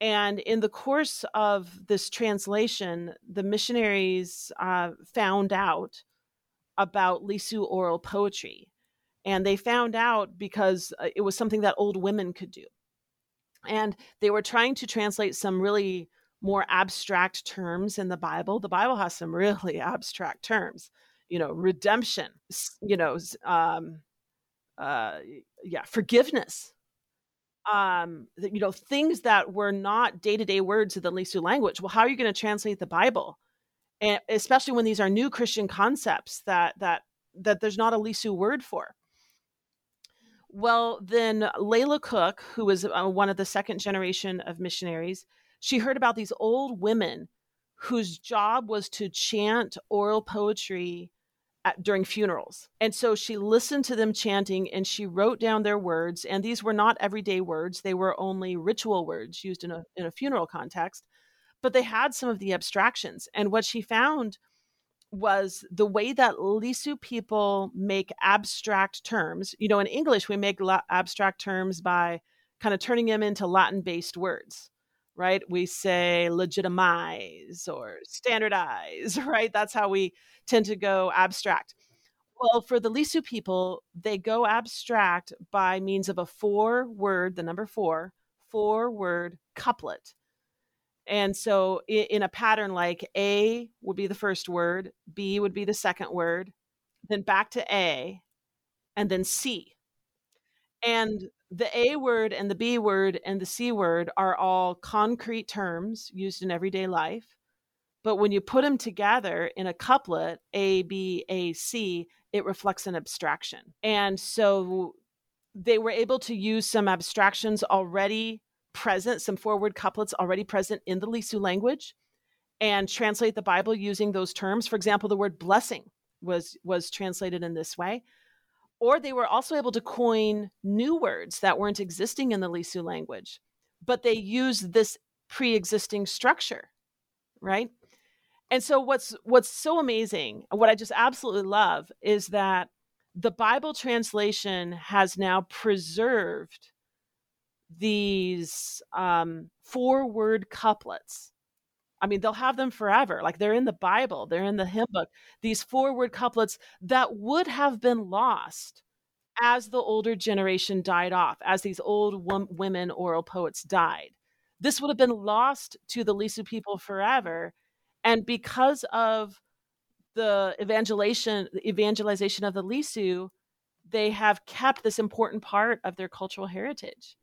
And in the course of this translation, the missionaries uh, found out about Lisu oral poetry and they found out because uh, it was something that old women could do. And they were trying to translate some really more abstract terms in the Bible. The Bible has some really abstract terms, you know, redemption, you know, um, uh, yeah, forgiveness, um, you know, things that were not day to day words of the Lisu language. Well, how are you going to translate the Bible? And especially when these are new Christian concepts that that that there's not a Lisu word for. Well, then Leila Cooke, who was uh, one of the second generation of missionaries, she heard about these old women whose job was to chant oral poetry at, during funerals. And so she listened to them chanting and she wrote down their words. And these were not everyday words, they were only ritual words used in a, in a funeral context. But they had some of the abstractions. And what she found was the way that Lisu people make abstract terms. You know, in English, we make la- abstract terms by kind of turning them into Latin based words, right? We say legitimize or standardize, right? That's how we tend to go abstract. Well, for the Lisu people, they go abstract by means of a four word, the number four, four word couplet. And so, in, a pattern like A would be the first word, B would be the second word, then back to A, and then C. And the A word and the B word and the C word are all concrete terms used in everyday life. But when you put them together in a couplet, A, B, A, C, it reflects an abstraction. And so they were able to use some abstractions already present, some four word couplets already present in the Lisu language, and translate the Bible using those terms. For example, the word blessing was was translated in this way. Or they were also able to coin new words that weren't existing in the Lisu language, but they used this pre-existing structure, right? And so what's what's so amazing, what I just absolutely love is that the Bible translation has now preserved these um, four word couplets. I mean, they'll have them forever. Like they're in the Bible, they're in the hymn book. These four word couplets that would have been lost as the older generation died off, as these old women oral poets died. This would have been lost to the Lisu people forever. And because of the evangelization, evangelization of the Lisu, they have kept this important part of their cultural heritage.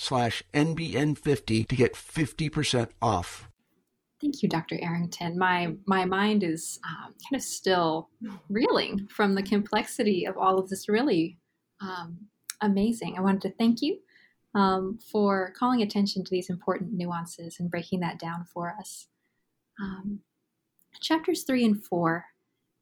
slash NBN50 to get 50% off. Thank you, Dr. Arrington. My my mind is um, kind of still reeling from the complexity of all of this. Really um, amazing. I wanted to thank you um, for calling attention to these important nuances and breaking that down for us. Um, chapters three and four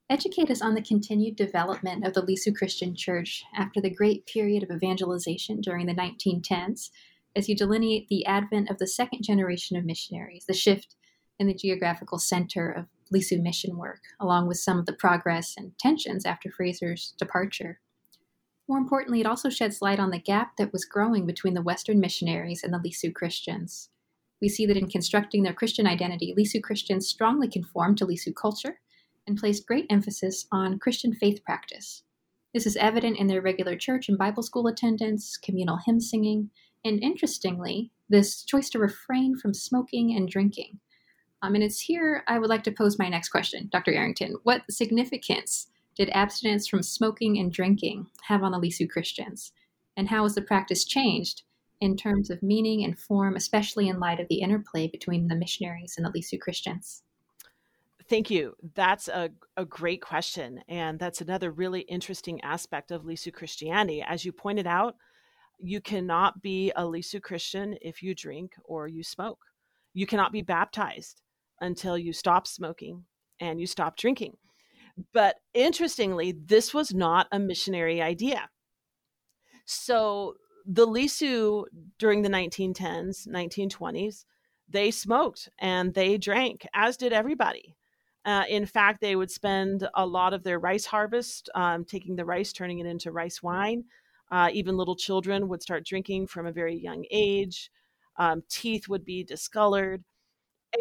educate us on the continued development of the Lisu Christian Church after the great period of evangelization during the 1910s as you delineate the advent of the second generation of missionaries, the shift in the geographical center of Lisu mission work, along with some of the progress and tensions after Fraser's departure. More importantly, it also sheds light on the gap that was growing between the Western missionaries and the Lisu Christians. We see that in constructing their Christian identity, Lisu Christians strongly conformed to Lisu culture and placed great emphasis on Christian faith practice. This is evident in their regular church and Bible school attendance, communal hymn singing, and interestingly, this choice to refrain from smoking and drinking. Um, and it's here I would like to pose my next question, Dr. Arrington. What significance did abstinence from smoking and drinking have on the Lisu Christians? And how has the practice changed in terms of meaning and form, especially in light of the interplay between the missionaries and the Lisu Christians? Thank you. That's a, a great question. And that's another really interesting aspect of Lisu Christianity. As you pointed out, you cannot be a Lisu Christian if you drink or you smoke. You cannot be baptized until you stop smoking and you stop drinking. But interestingly, this was not a missionary idea. So the Lisu during the 1910s, 1920s, they smoked and they drank, as did everybody. Uh, in fact, they would spend a lot of their rice harvest um, taking the rice, turning it into rice wine. Uh, even little children would start drinking from a very young age. Um, teeth would be discolored.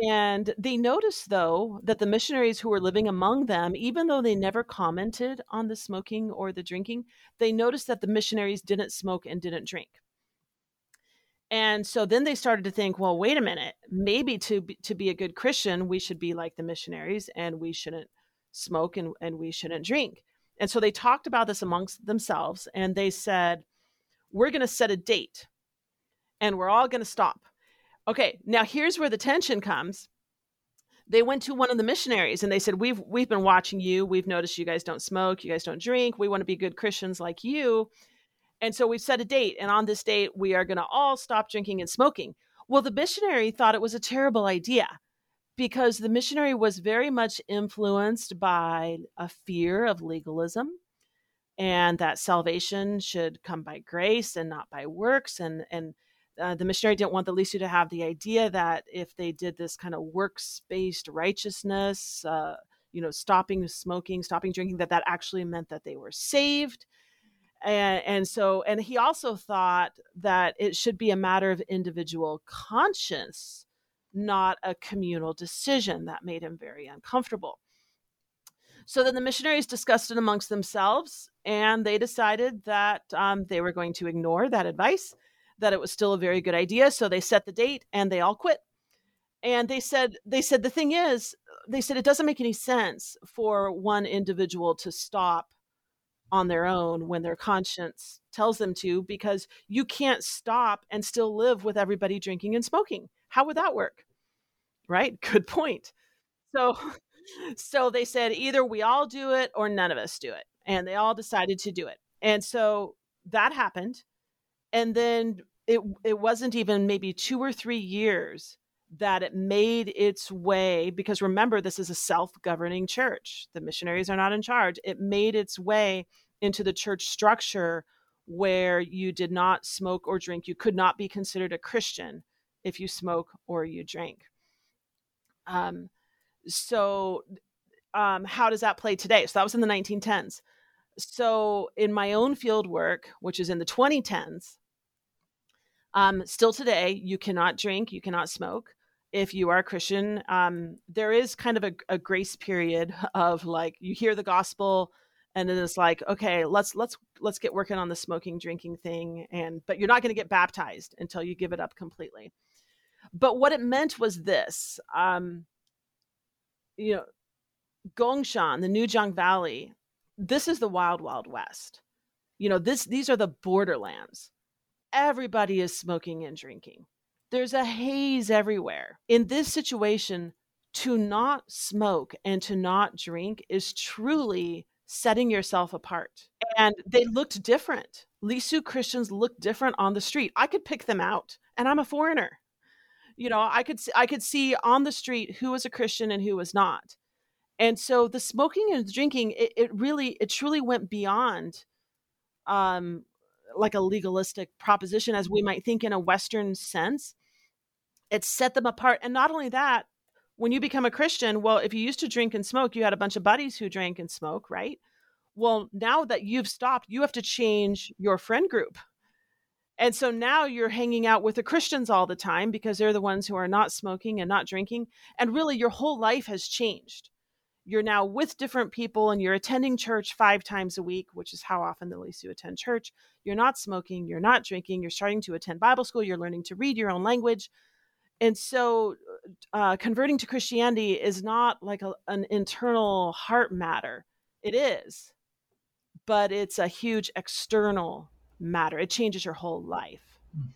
And they noticed, though, that the missionaries who were living among them, even though they never commented on the smoking or the drinking, they noticed that the missionaries didn't smoke and didn't drink. And so then they started to think, well, wait a minute, maybe to be, to be a good Christian, we should be like the missionaries and we shouldn't smoke and, and we shouldn't drink. And so they talked about this amongst themselves and they said, we're going to set a date and we're all going to stop. Okay, now here's where the tension comes. They went to one of the missionaries and they said, "We've we've been watching you. We've noticed you guys don't smoke, you guys don't drink. We want to be good Christians like you." And so we've set a date and on this date we are going to all stop drinking and smoking. Well, the missionary thought it was a terrible idea because the missionary was very much influenced by a fear of legalism and that salvation should come by grace and not by works and and uh, the missionary didn't want the Lisu to have the idea that if they did this kind of works-based righteousness, uh, you know, stopping smoking, stopping drinking, that that actually meant that they were saved. And, and so, and he also thought that it should be a matter of individual conscience not a communal decision. That made him very uncomfortable. So then the missionaries discussed it amongst themselves, and they decided that um, they were going to ignore that advice, that it was still a very good idea. So they set the date, and they all quit. And they said, they said the thing is, they said it doesn't make any sense for one individual to stop on their own when their conscience tells them to, because you can't stop and still live with everybody drinking and smoking. How would that work? Right? Good point. So so they said either we all do it or none of us do it. And they all decided to do it. And so that happened. and then it it wasn't even maybe two or three years that it made its way because remember this is a self-governing church. The missionaries are not in charge. It made its way into the church structure where you did not smoke or drink. You could not be considered a christian if you smoke or you drink. Um, so um, how does that play today? So that was in the 1910s so in my own field work which is in the 2010s um, still today you cannot drink you cannot smoke if you are a Christian, um, there is kind of a, a, grace period of like you hear the gospel, and then it's like, okay, let's let's let's get working on the smoking, drinking thing, and but you're not going to get baptized until you give it up completely. But what it meant was this, um, you know, Gongshan, the Nujiang Valley, this is the wild, wild west. You know, this these are the borderlands. Everybody is smoking and drinking there's a haze everywhere. In this situation, to not smoke and to not drink is truly setting yourself apart. And they looked different. Lisu Christians looked different on the street. I could pick them out, and I'm a foreigner. You know, I could I could see on the street who was a Christian and who was not. And so the smoking and drinking, it, it really, it truly went beyond um, like a legalistic proposition as we might think in a Western sense. It set them apart. And not only that, when you become a Christian, well, if you used to drink and smoke, you had a bunch of buddies who drank and smoke, right? Well, now that you've stopped, you have to change your friend group. And so now you're hanging out with the Christians all the time because they're the ones who are not smoking and not drinking. And really, your whole life has changed. You're now with different people and you're attending church five times a week, which is how often the you attend church. You're not smoking, you're not drinking, you're starting to attend Bible school, you're learning to read your own language and so uh, converting to christianity is not like a, an internal heart matter. It is but it's a huge external matter. It changes your whole life. Hmm.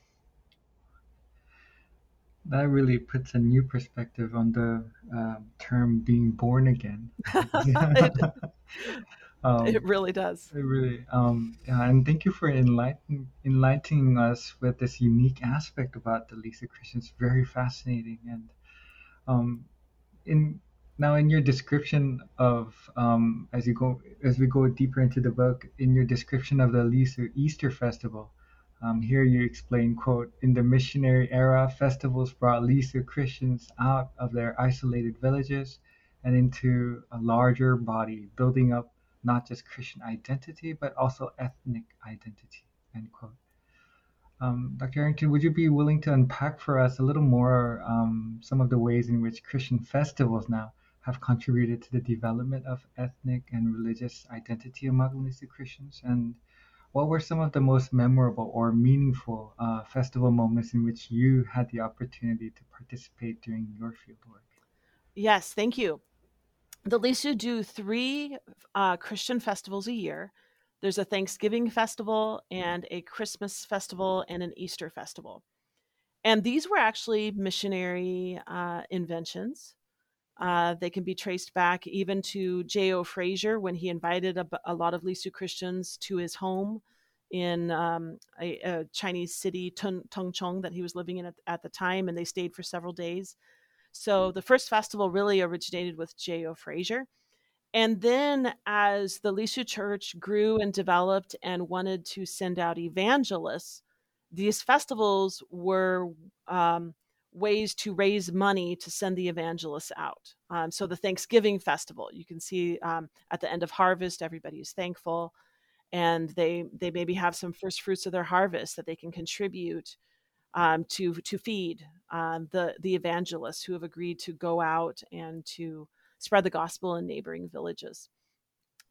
that really puts a new perspective on the uh, term being born again Um, it really does. It really. Um, and thank you for enlightening enlightening us with this unique aspect about the Lisu Christians. Very fascinating. And um, in now in your description of um, as you go as we go deeper into the book, in your description of the Lisu Easter Festival, um, here you explain, quote, in the missionary era, festivals brought Lisu Christians out of their isolated villages and into a larger body, building up not just Christian identity, but also ethnic identity, end quote. Um, Dr. Arrington, would you be willing to unpack for us a little more um, some of the ways in which Christian festivals now have contributed to the development of ethnic and religious identity among Lisu Christians? And what were some of the most memorable or meaningful uh, festival moments in which you had the opportunity to participate during your fieldwork? Yes, thank you the Lisu do three uh, Christian festivals a year. There's a Thanksgiving festival and a Christmas festival and an Easter festival. And these were actually missionary uh, inventions. Uh, they can be traced back even to J.O. Fraser when he invited a, a, lot of Lisu Christians to his home in um, a, a, Chinese city, Tung, Tengchong, that he was living in at, at the time, and they stayed for several days. So the first festival really originated with J.O. Fraser. And then as the Lisu Church grew and developed and wanted to send out evangelists, these festivals were um, ways to raise money to send the evangelists out. Um, so the Thanksgiving festival, you can see um, at the end of harvest, everybody is thankful, and they they maybe have some first fruits of their harvest that they can contribute um, to to feed um, the the evangelists who have agreed to go out and to spread the gospel in neighboring villages.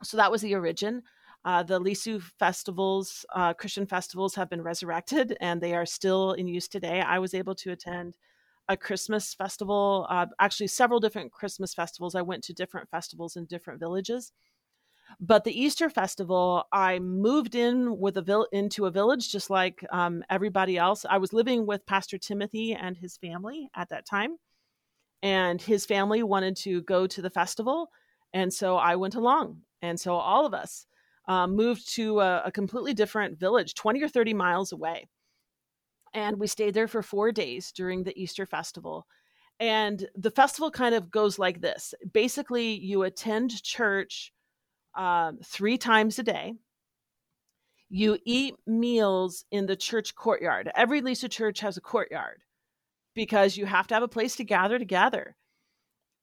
So that was the origin. Uh, the Lisu festivals, uh, Christian festivals, have been resurrected and they are still in use today. I was able to attend a Christmas festival, uh, actually several different Christmas festivals. I went to different festivals in different villages. But the Easter festival, I moved in with a vill- into a village just like um, everybody else. I was living with Pastor Timothy and his family at that time, and his family wanted to go to the festival, and so I went along. And so all of us uh, moved to a, a completely different village, 20 or 30 miles away. And we stayed there for four days during the Easter festival. And the festival kind of goes like this basically, you attend church um, three times a day. You eat meals in the church courtyard. Every Lisu church has a courtyard because you have to have a place to gather together.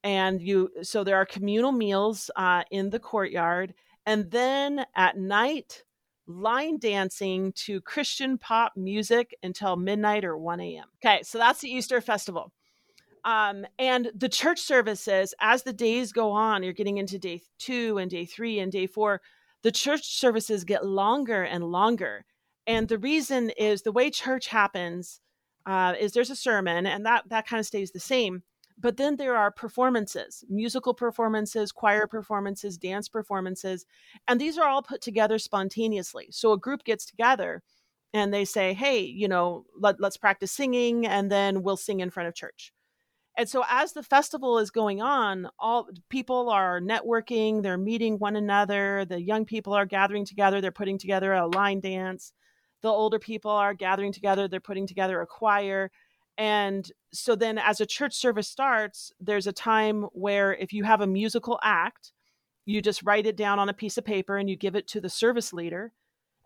And you, so there are communal meals uh, in the courtyard. And then at night, line dancing to Christian pop music until midnight or 1 a.m. Okay, so that's the Easter festival. Um, and the church services, as the days go on, you're getting into day two and day three and day four, the church services get longer and longer. And the reason is the way church happens uh, is there's a sermon, and that that kind of stays the same. But then there are performances, musical performances, choir performances, dance performances, and these are all put together spontaneously. So a group gets together and they say, "Hey, you know, let, let's practice singing, and then we'll sing in front of church." And so as the festival is going on, all people are networking, they're meeting one another, the young people are gathering together, they're putting together a line dance. The older people are gathering together, they're putting together a choir. And so then as a church service starts, there's a time where if you have a musical act, you just write it down on a piece of paper and you give it to the service leader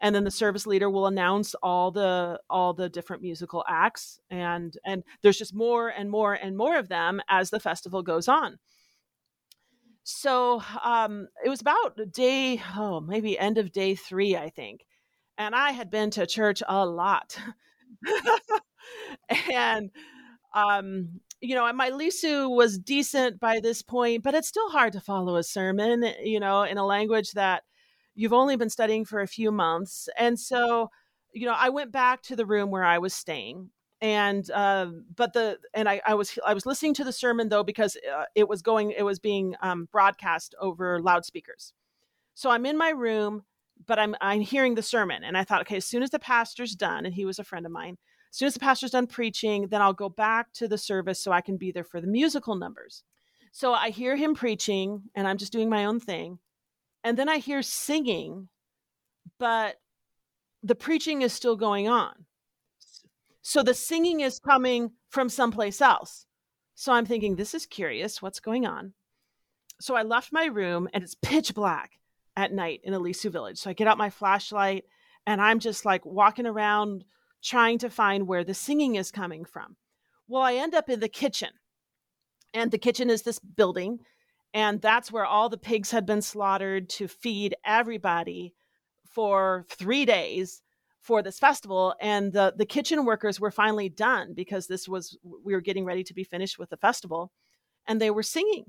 and then the service leader will announce all the all the different musical acts and and there's just more and more and more of them as the festival goes on. So um it was about day oh maybe end of day three i think and i had been to church a lot. And um you know my lisu was decent by this point but it's still hard to follow a sermon you know in a language that you've only been studying for a few months. And so you know i went back to the room where i was staying and uh, but the and I, I was i was listening to the sermon though because uh, it was going it was being um, broadcast over loudspeakers. So i'm in my room but i'm i'm hearing the sermon and i thought okay as soon as the pastor's done and he was a friend of mine as soon as the pastor's done preaching then i'll go back to the service so i can be there for the musical numbers. So i hear him preaching and i'm just doing my own thing and then I hear singing, but the preaching is still going on. So the singing is coming from someplace else. So I'm thinking, this is curious. What's going on? So I left my room and it's pitch black at night in a Lisu village. So I get out my flashlight and I'm just like walking around trying to find where the singing is coming from. Well, I end up in the kitchen. And the kitchen is this building and that's where all the pigs had been slaughtered to feed everybody for three days for this festival. And the the kitchen workers were finally done because this was we were getting ready to be finished with the festival. And they were singing.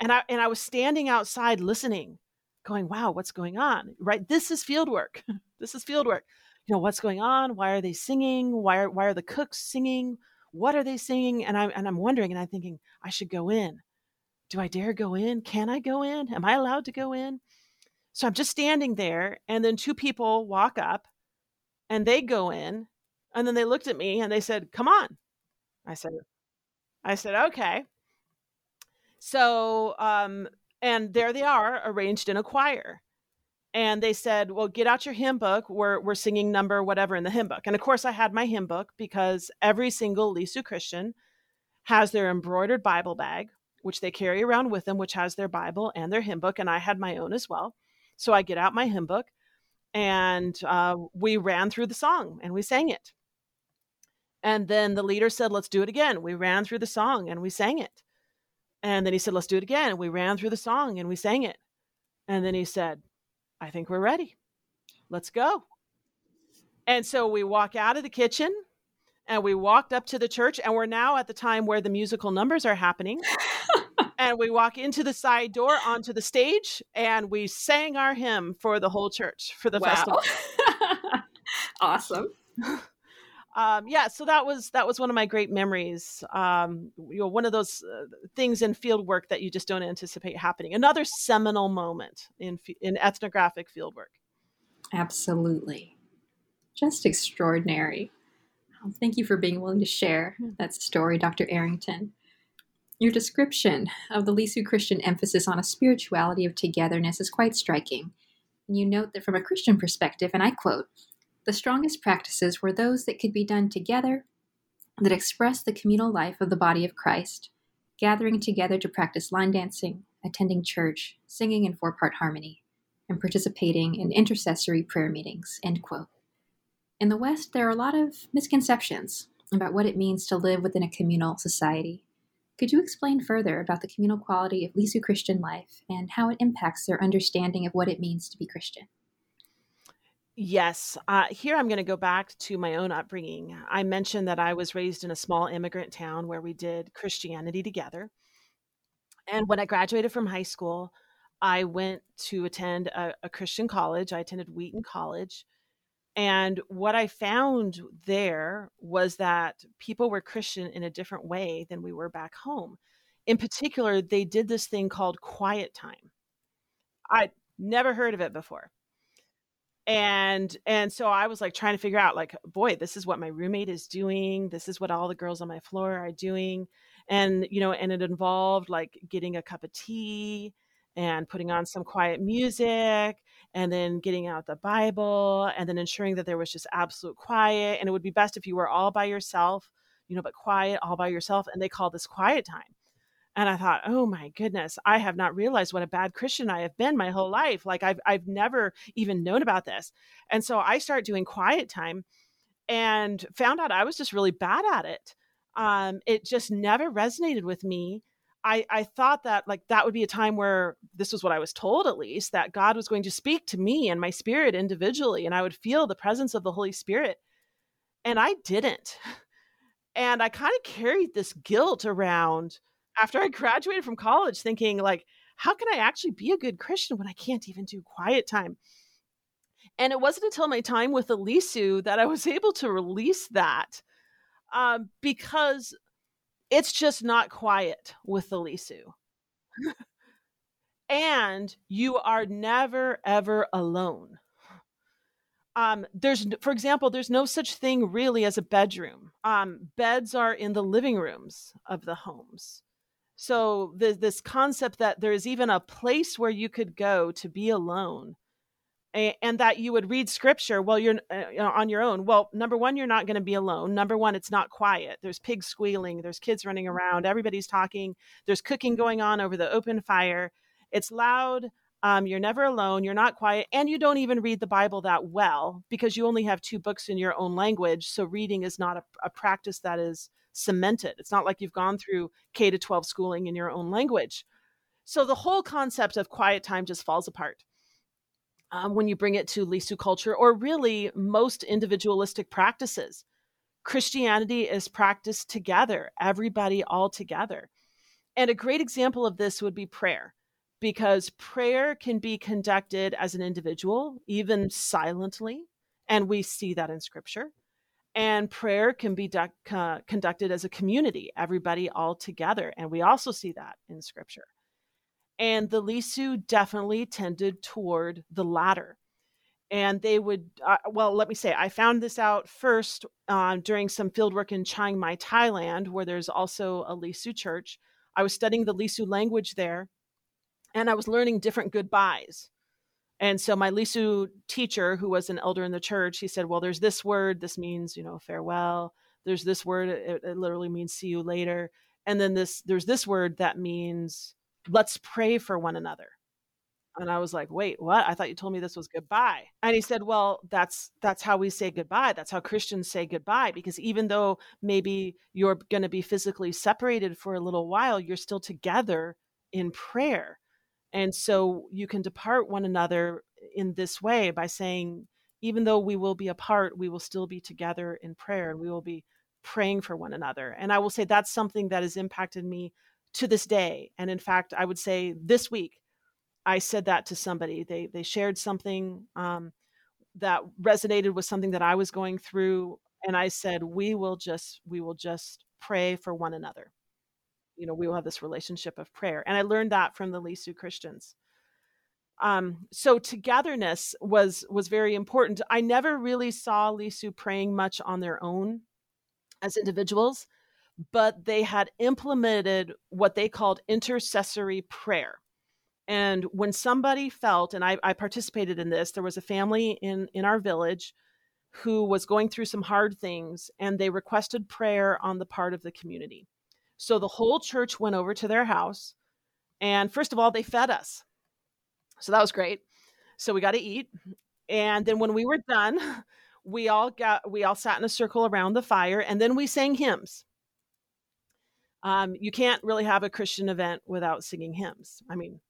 And i and i was standing outside listening going wow what's going on? Right? This is field work. This is field work. You know what's going on? Why are they singing? Why are why are the cooks singing? What are they singing? And i'm and i'm wondering and i'm thinking i should go in do I dare go in? Can I go in? Am I allowed to go in? So I'm just standing there, and then two people walk up and they go in, and then they looked at me and they said, Come on. I said, I said, okay. So, um, and there they are arranged in a choir. And they said, Well, get out your hymn book. We're, we're singing number whatever in the hymn book. And of course, I had my hymn book because every single Lisu Christian has their embroidered Bible bag which they carry around with them, which has their Bible and their hymn book. And I had my own as well. So I get out my hymn book and uh, we ran through the song and we sang it. And then the leader said, Let's do it again. We ran through the song and we sang it. And then he said, Let's do it again. We ran through the song and we sang it. And then he said, I think we're ready. Let's go. And so we walk out of the kitchen and we walked up to the church and we're now at the time where the musical numbers are happening. And we walk into the side door onto the stage and we sang our hymn for the whole church for the wow. festival. Awesome. Um, yeah so that was that was one of my great memories um, you know one of those uh, things in field work that you just don't anticipate happening. Another seminal moment in in ethnographic field work. Absolutely. Just extraordinary Thank you for being willing to share that story, Dr. Arrington. Your description of the Lisu Christian emphasis on a spirituality of togetherness is quite striking. You note that from a Christian perspective, and I quote, the strongest practices were those that could be done together, that express the communal life of the body of Christ, gathering together to practice line dancing, attending church, singing in four part harmony, and participating in intercessory prayer meetings. End quote. In the West, there are a lot of misconceptions about what it means to live within a communal society. Could you explain further about the communal quality of Lisu Christian life and how it impacts their understanding of what it means to be Christian? Yes. Uh, here I'm going to go back to my own upbringing. I mentioned that I was raised in a small immigrant town where we did Christianity together. And when I graduated from high school, I went to attend a, a Christian college. I attended Wheaton College. And what I found there was that people were Christian in a different way than we were back home. In particular, they did this thing called quiet time. I'd never heard of it before and and so i was like trying to figure out like boy this is what my roommate is doing this is what all the girls on my floor are doing and you know and it involved like getting a cup of tea and putting on some quiet music and then getting out the bible and then ensuring that there was just absolute quiet and it would be best if you were all by yourself you know but quiet all by yourself and they call this quiet time and I thought, oh my goodness, I have not realized what a bad Christian I have been my whole life. Like I've I've never even known about this. And so I started doing quiet time and found out I was just really bad at it. Um, it just never resonated with me. I, I thought that like that would be a time where this was what I was told at least that God was going to speak to me and my spirit individually and I would feel the presence of the Holy Spirit. And I didn't. And I kind of carried this guilt around after I graduated from college thinking like how can I actually be a good Christian when I can't even do quiet time? And it wasn't until my time with a Lisu that I was able to release that um, because it's just not quiet with the Lisu. and you are never, ever alone. Um, there's, for example, there's no such thing really as a bedroom. Um, beds are in the living rooms of the homes. So the, this concept that there's even a place where you could go to be alone and, that you would read scripture while you're uh, on your own. Well, number one, you're not going to be alone. Number one, it's not quiet. There's pigs squealing, there's kids running around, everybody's talking, there's cooking going on over the open fire. It's loud. Um, you're never alone. You're not quiet. And you don't even read the Bible that well because you only have two books in your own language. So reading is not a, a practice that is cemented. It's not like you've gone through K to 12 schooling in your own language. So the whole concept of quiet time just falls apart. Um, when you bring it to Lisu culture or really most individualistic practices. Christianity is practiced together, everybody all together. And a great example of this would be prayer, because prayer can be conducted as an individual, even silently. And we see that in scripture. And prayer can be du- uh, conducted as a community, everybody all together. And we also see that in scripture. And the Lisu definitely tended toward the latter. And they would, uh, well, let me say, I found this out first uh, during some fieldwork in Chiang Mai, Thailand, where there's also a Lisu church. I was studying the Lisu language there, and I was learning different goodbyes. And so my Lisu teacher, who was an elder in the church, he said, Well, there's this word, this means, you know, farewell. There's this word, it, it literally means see you later. And then this, there's this word that means let's pray for one another. And I was like, wait, what? I thought you told me this was goodbye. And he said, well, that's that's how we say goodbye. That's how Christians say goodbye because even though maybe you're going to be physically separated for a little while, you're still together in prayer. And so you can depart one another in this way by saying, even though we will be apart, we will still be together in prayer and we will be praying for one another. And I will say that's something that has impacted me to this day. And in fact, I would say this week, I said that to somebody. They they shared something um, that resonated with something that I was going through, and I said, "We will just we will just pray for one another." you know, we will have this relationship of prayer. And I learned that from the Lisu Christians. Um, so togetherness was was very important. I never really saw Lisu praying much on their own as individuals, but they had implemented what they called intercessory prayer. And when somebody felt, and I, I participated in this, there was a family in in our village who was going through some hard things, and they requested prayer on the part of the community. So the whole church went over to their house, and first of all, they fed us. So that was great. So we got to eat, and then when we were done, we all got we all sat in a circle around the fire, and then we sang hymns. Um, you can't really have a Christian event without singing hymns. I mean,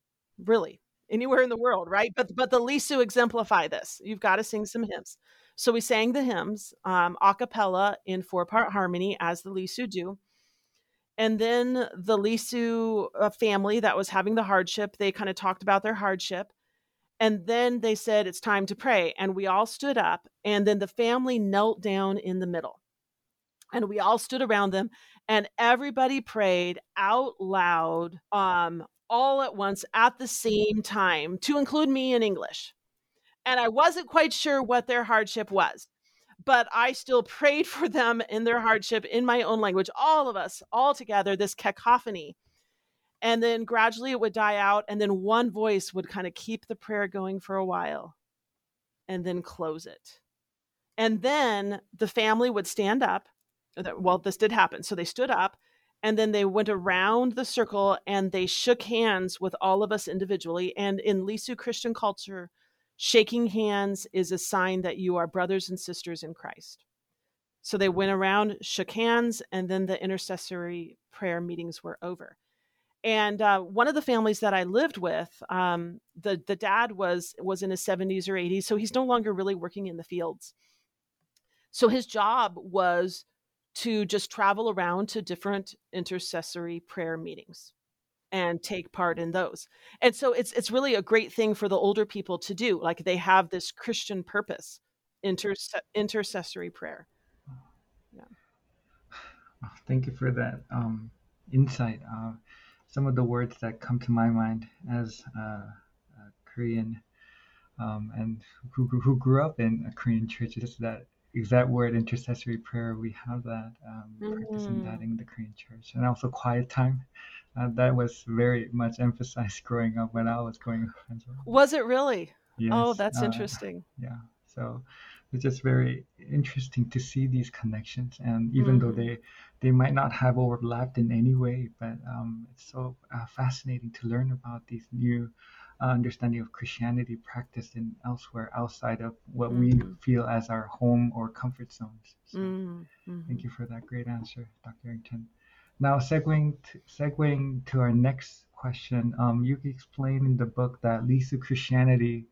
really, anywhere in the world, right? But but the Lisu exemplify this. You've got to sing some hymns. So we sang the hymns um, a cappella in four part harmony, as the Lisu do. And then the Lisu uh, family that was having the hardship, they kind of talked about their hardship. And then they said, It's time to pray. And we all stood up. And then the family knelt down in the middle. And we all stood around them. And everybody prayed out loud, um, all at once at the same time, to include me in English. And I wasn't quite sure what their hardship was, but I still prayed for them in their hardship in my own language, all of us, all together, this cacophony. And then gradually it would die out, and then one voice would kind of keep the prayer going for a while and then close it. And then the family would stand up. Well, this did happen. So they stood up and then they went around the circle and they shook hands with all of us individually. And in Lisu Christian culture, shaking hands is a sign that you are brothers and sisters in Christ. So they went around, shook hands, and then the intercessory prayer meetings were over. And uh, one of the families that I lived with, um, the the dad was was in his 70s or 80s, so he's no longer really working in the fields. So his job was to just travel around to different intercessory prayer meetings and take part in those. And so it's it's really a great thing for the older people to do. Like they have this Christian purpose, interse- intercessory prayer. Yeah. Oh, thank you for that um, insight. Uh, some of the words that come to my mind as a, a Korean um, and who, who grew up in a Korean church is that exact word intercessory prayer. We have that um, mm-hmm. practicing that in the Korean church, and also quiet time. Uh, that was very much emphasized growing up when I was growing up. Was it really? Oh, yes, oh, that's uh, interesting. Yeah. So it's just very interesting to see these connections, and even mm. though they they might not have overlapped in any way, but um, it's so uh, fascinating to learn about these new understanding of Christianity practiced in elsewhere outside of what mm. we mm-hmm. feel as our home or comfort zones. So mm. Thank you for that great answer, Dr. Arrington. Now, segueing to, segueing to our next question, um, you explain in the book that Lisu Christianity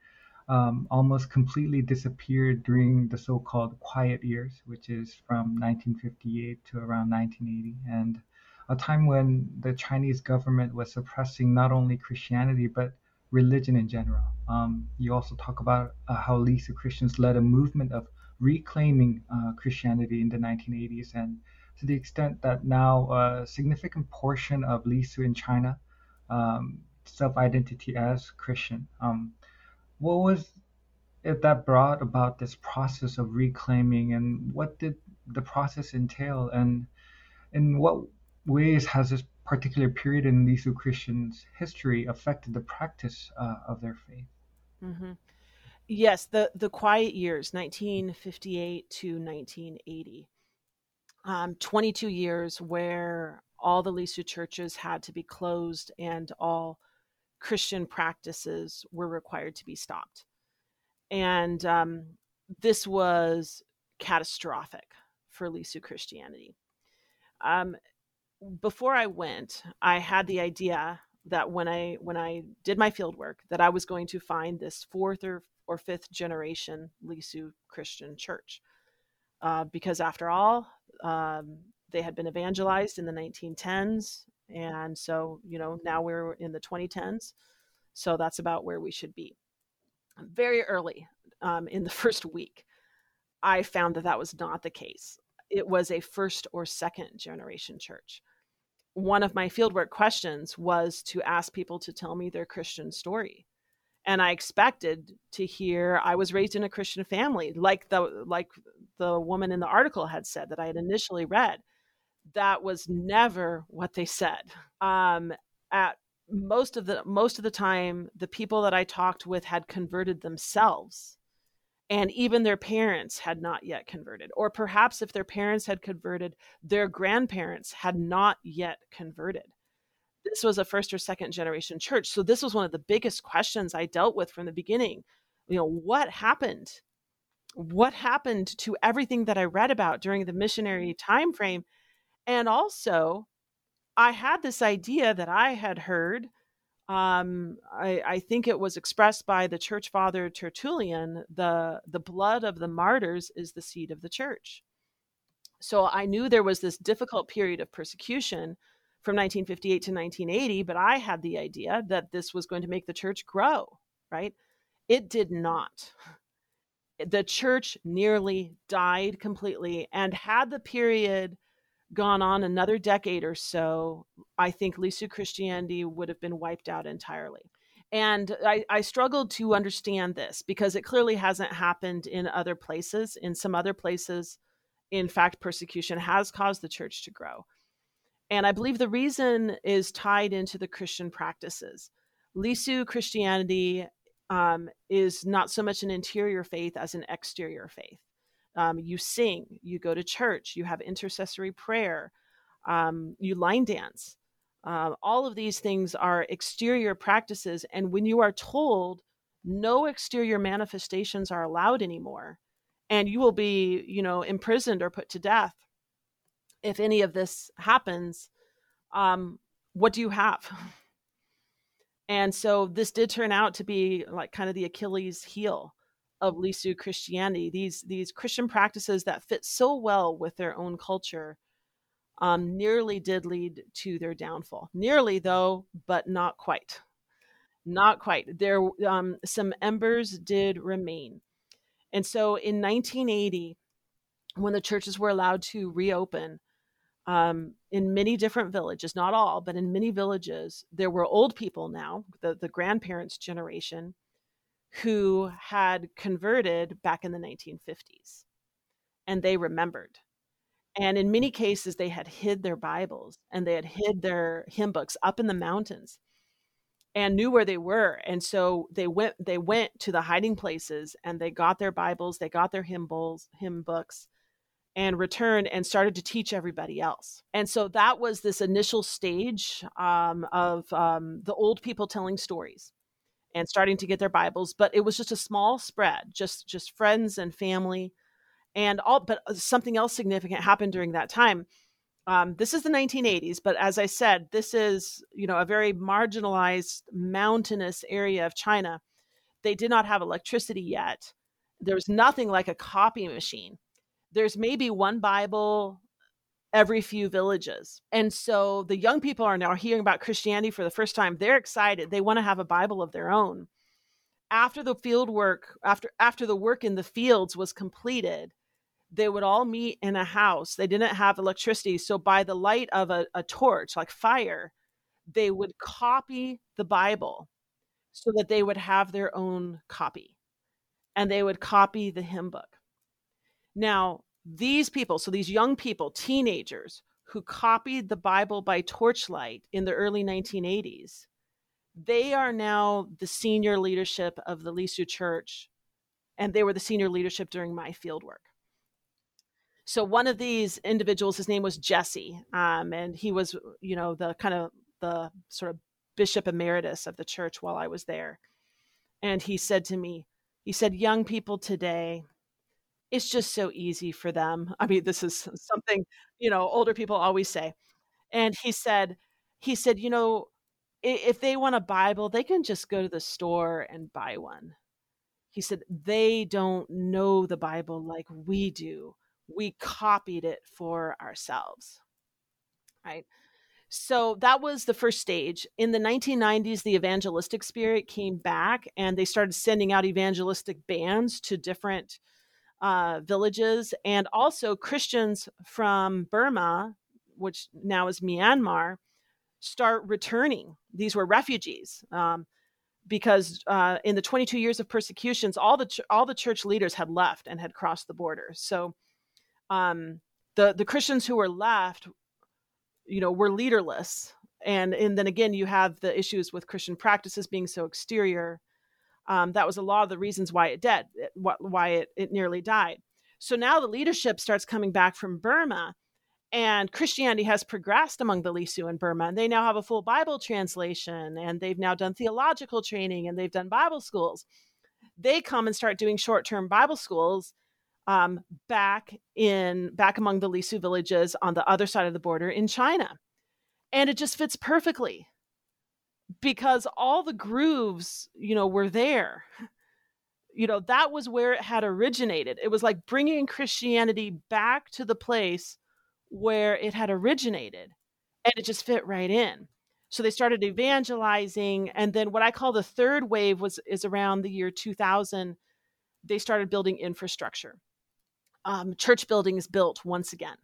um, almost completely disappeared during the so-called quiet years, which is from 1958 to around 1980, and a time when the Chinese government was suppressing not only Christianity but religion in general. Um, you also talk about uh, how Lisu Christians led a movement of reclaiming uh, Christianity in the 1980s and to the extent that now a significant portion of Lisu in China um, self-identity as Christian. Um, what was it that brought about this process of reclaiming, and what did the process entail, and in what ways has this particular period in Lisu Christians' history affected the practice uh, of their faith? Mm-hmm. Yes, the the quiet years, 1958 to 1980 um, 22 years where all the Lisu churches had to be closed and all Christian practices were required to be stopped. And um, this was catastrophic for Lisu Christianity. Um, before I went, I had the idea that when I when I did my field work, that I was going to find this fourth or or fifth generation Lisu Christian church, uh, because after all, um, they had been evangelized in the 1910s. And so, you know, now we're in the 2010s. So that's about where we should be. Very early um, in the first week, I found that that was not the case. It was a first or second generation church. One of my fieldwork questions was to ask people to tell me their Christian story and I expected to hear I was raised in a Christian family, like the like the woman in the article had said that I had initially read. That was never what they said. Um, at most of the most of the time the people that I talked with had converted themselves and even their parents had not yet converted or perhaps if their parents had converted their grandparents had not yet converted. This was a first or second generation church so this was one of the biggest questions i dealt with from the beginning. You know what happened? What happened to everything that i read about during the missionary mm. time frame and also i had this idea that i had heard um, I, I, think it was expressed by the church father Tertullian the the blood of the martyrs is the seed of the church. So I knew there was this difficult period of persecution from 1958 to 1980, but I had the idea that this was going to make the church grow, right? It did not. The church nearly died completely, and had the period gone on another decade or so, I think Lisu Christianity would have been wiped out entirely. And I, I, struggled to understand this because it clearly hasn't happened in other places. In some other places, in fact, persecution has caused the church to grow. And I believe the reason is tied into the Christian practices. Lisu Christianity um, is not so much an interior faith as an exterior faith. Um, you sing, you go to church, you have intercessory prayer, um, you line dance. Uh, all of these things are exterior practices. And when you are told no exterior manifestations are allowed anymore, and you will be, you know, imprisoned or put to death if any of this happens, um, what do you have? And so this did turn out to be like kind of the Achilles heel of Lisu Christianity, these these Christian practices that fit so well with their own culture, um, nearly did lead to their downfall. Nearly, though, but not quite. Not quite. There, um, some embers did remain, and so in 1980, when the churches were allowed to reopen, um, in many different villages, not all, but in many villages, there were old people now, the the grandparents' generation who had converted back in the 1950s and they remembered. And in many cases, they had hid their Bibles and they had hid their hymn books up in the mountains and knew where they were. And so they went, they went to the hiding places and they got their Bibles, they got their hymn bowls, hymn books, and returned and started to teach everybody else. And so that was this initial stage um, of um, the old people telling stories and starting to get their bibles but it was just a small spread just just friends and family and all but uh, something else significant happened during that time. Um, this is the 1980s but as i said this is you know a very marginalized mountainous area of china. They did not have electricity yet. There was nothing like a copy machine. There's maybe one bible every few villages. And so the young people are now hearing about Christianity for the first time. They're excited. They want to have a Bible of their own. After the field work, after after the work in the fields was completed, they would all meet in a house. They didn't have electricity. So by the light of a, a torch, like fire, they would copy the Bible so that they would have their own copy. And they would copy the hymn book. Now, these people, so these young people, teenagers who copied the Bible by torchlight in the early 1980s, they are now the senior leadership of the Lisu Church, and they were the senior leadership during my field work. So one of these individuals, his name was Jesse, um, and he was, you know, the kind of the sort of bishop emeritus of the church while I was there. And he said to me, he said, young people today, it's just so easy for them. I mean, this is something, you know, older people always say. And he said, he said, you know, if they want a Bible, they can just go to the store and buy one. He said, they don't know the Bible like we do. We copied it for ourselves. Right. So that was the first stage. In the 1990s, the evangelistic spirit came back and they started sending out evangelistic bands to different uh, villages, and also Christians from Burma, which now is Myanmar, start returning. These were refugees. Um, because uh, in the 22 years of persecutions, all the ch- all the church leaders had left and had crossed the border. So um, the the Christians who were left, you know, were leaderless, and and then again you have the issues with christian practices being so exterior um, that was a lot of the reasons why it dead why it, it nearly died. So now the leadership starts coming back from burma and christianity has progressed among the lisu in burma and they now have a full bible translation and they've now done theological training and they've done bible schools. They come and start doing short-term bible schools um, back in back among the lisu villages on the other side of the border in china. And it just fits perfectly because all the grooves you know were there. You know that was where it had originated. It was like bringing christianity back to the place where it had originated and it just fit right in. So they started evangelizing and then what i call the third wave was is around the year 2000 they started building infrastructure. Um, church buildings built once again.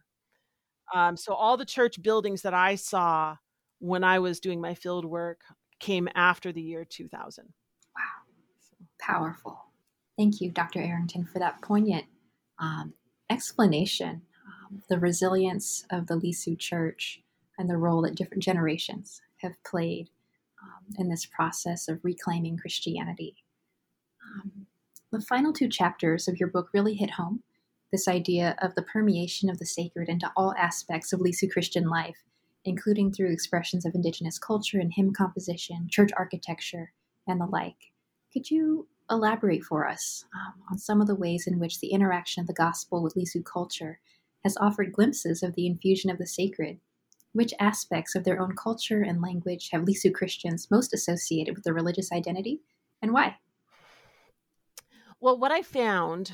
Um, so all the church buildings that I saw when I was doing my field work came after the year 2000. Wow. Powerful. Thank you, Dr. Arrington, for that poignant um, explanation the resilience of the Lisu Church and the role that different generations have played um, in this process of reclaiming Christianity. Um, the final two chapters of your book really hit home this idea of the permeation of the sacred into all aspects of Lisu Christian life, including through expressions of indigenous culture and hymn composition, church architecture, and the like. Could you elaborate for us um, on some of the ways in which the interaction of the gospel with Lisu culture has offered glimpses of the infusion of the sacred? Which aspects of their own culture and language have Lisu Christians most associated with their religious identity, and why? Well, what I found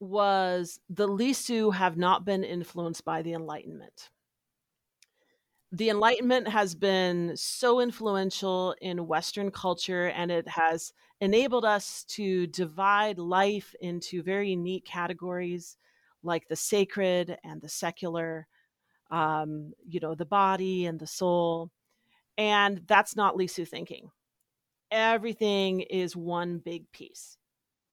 was the Lisu have not been influenced by the Enlightenment. The Enlightenment has been so influential in Western culture and it has enabled us to divide life into very neat categories like the sacred and the secular, um, you know, the body and the soul. And that's not Lisu thinking. Everything is one big piece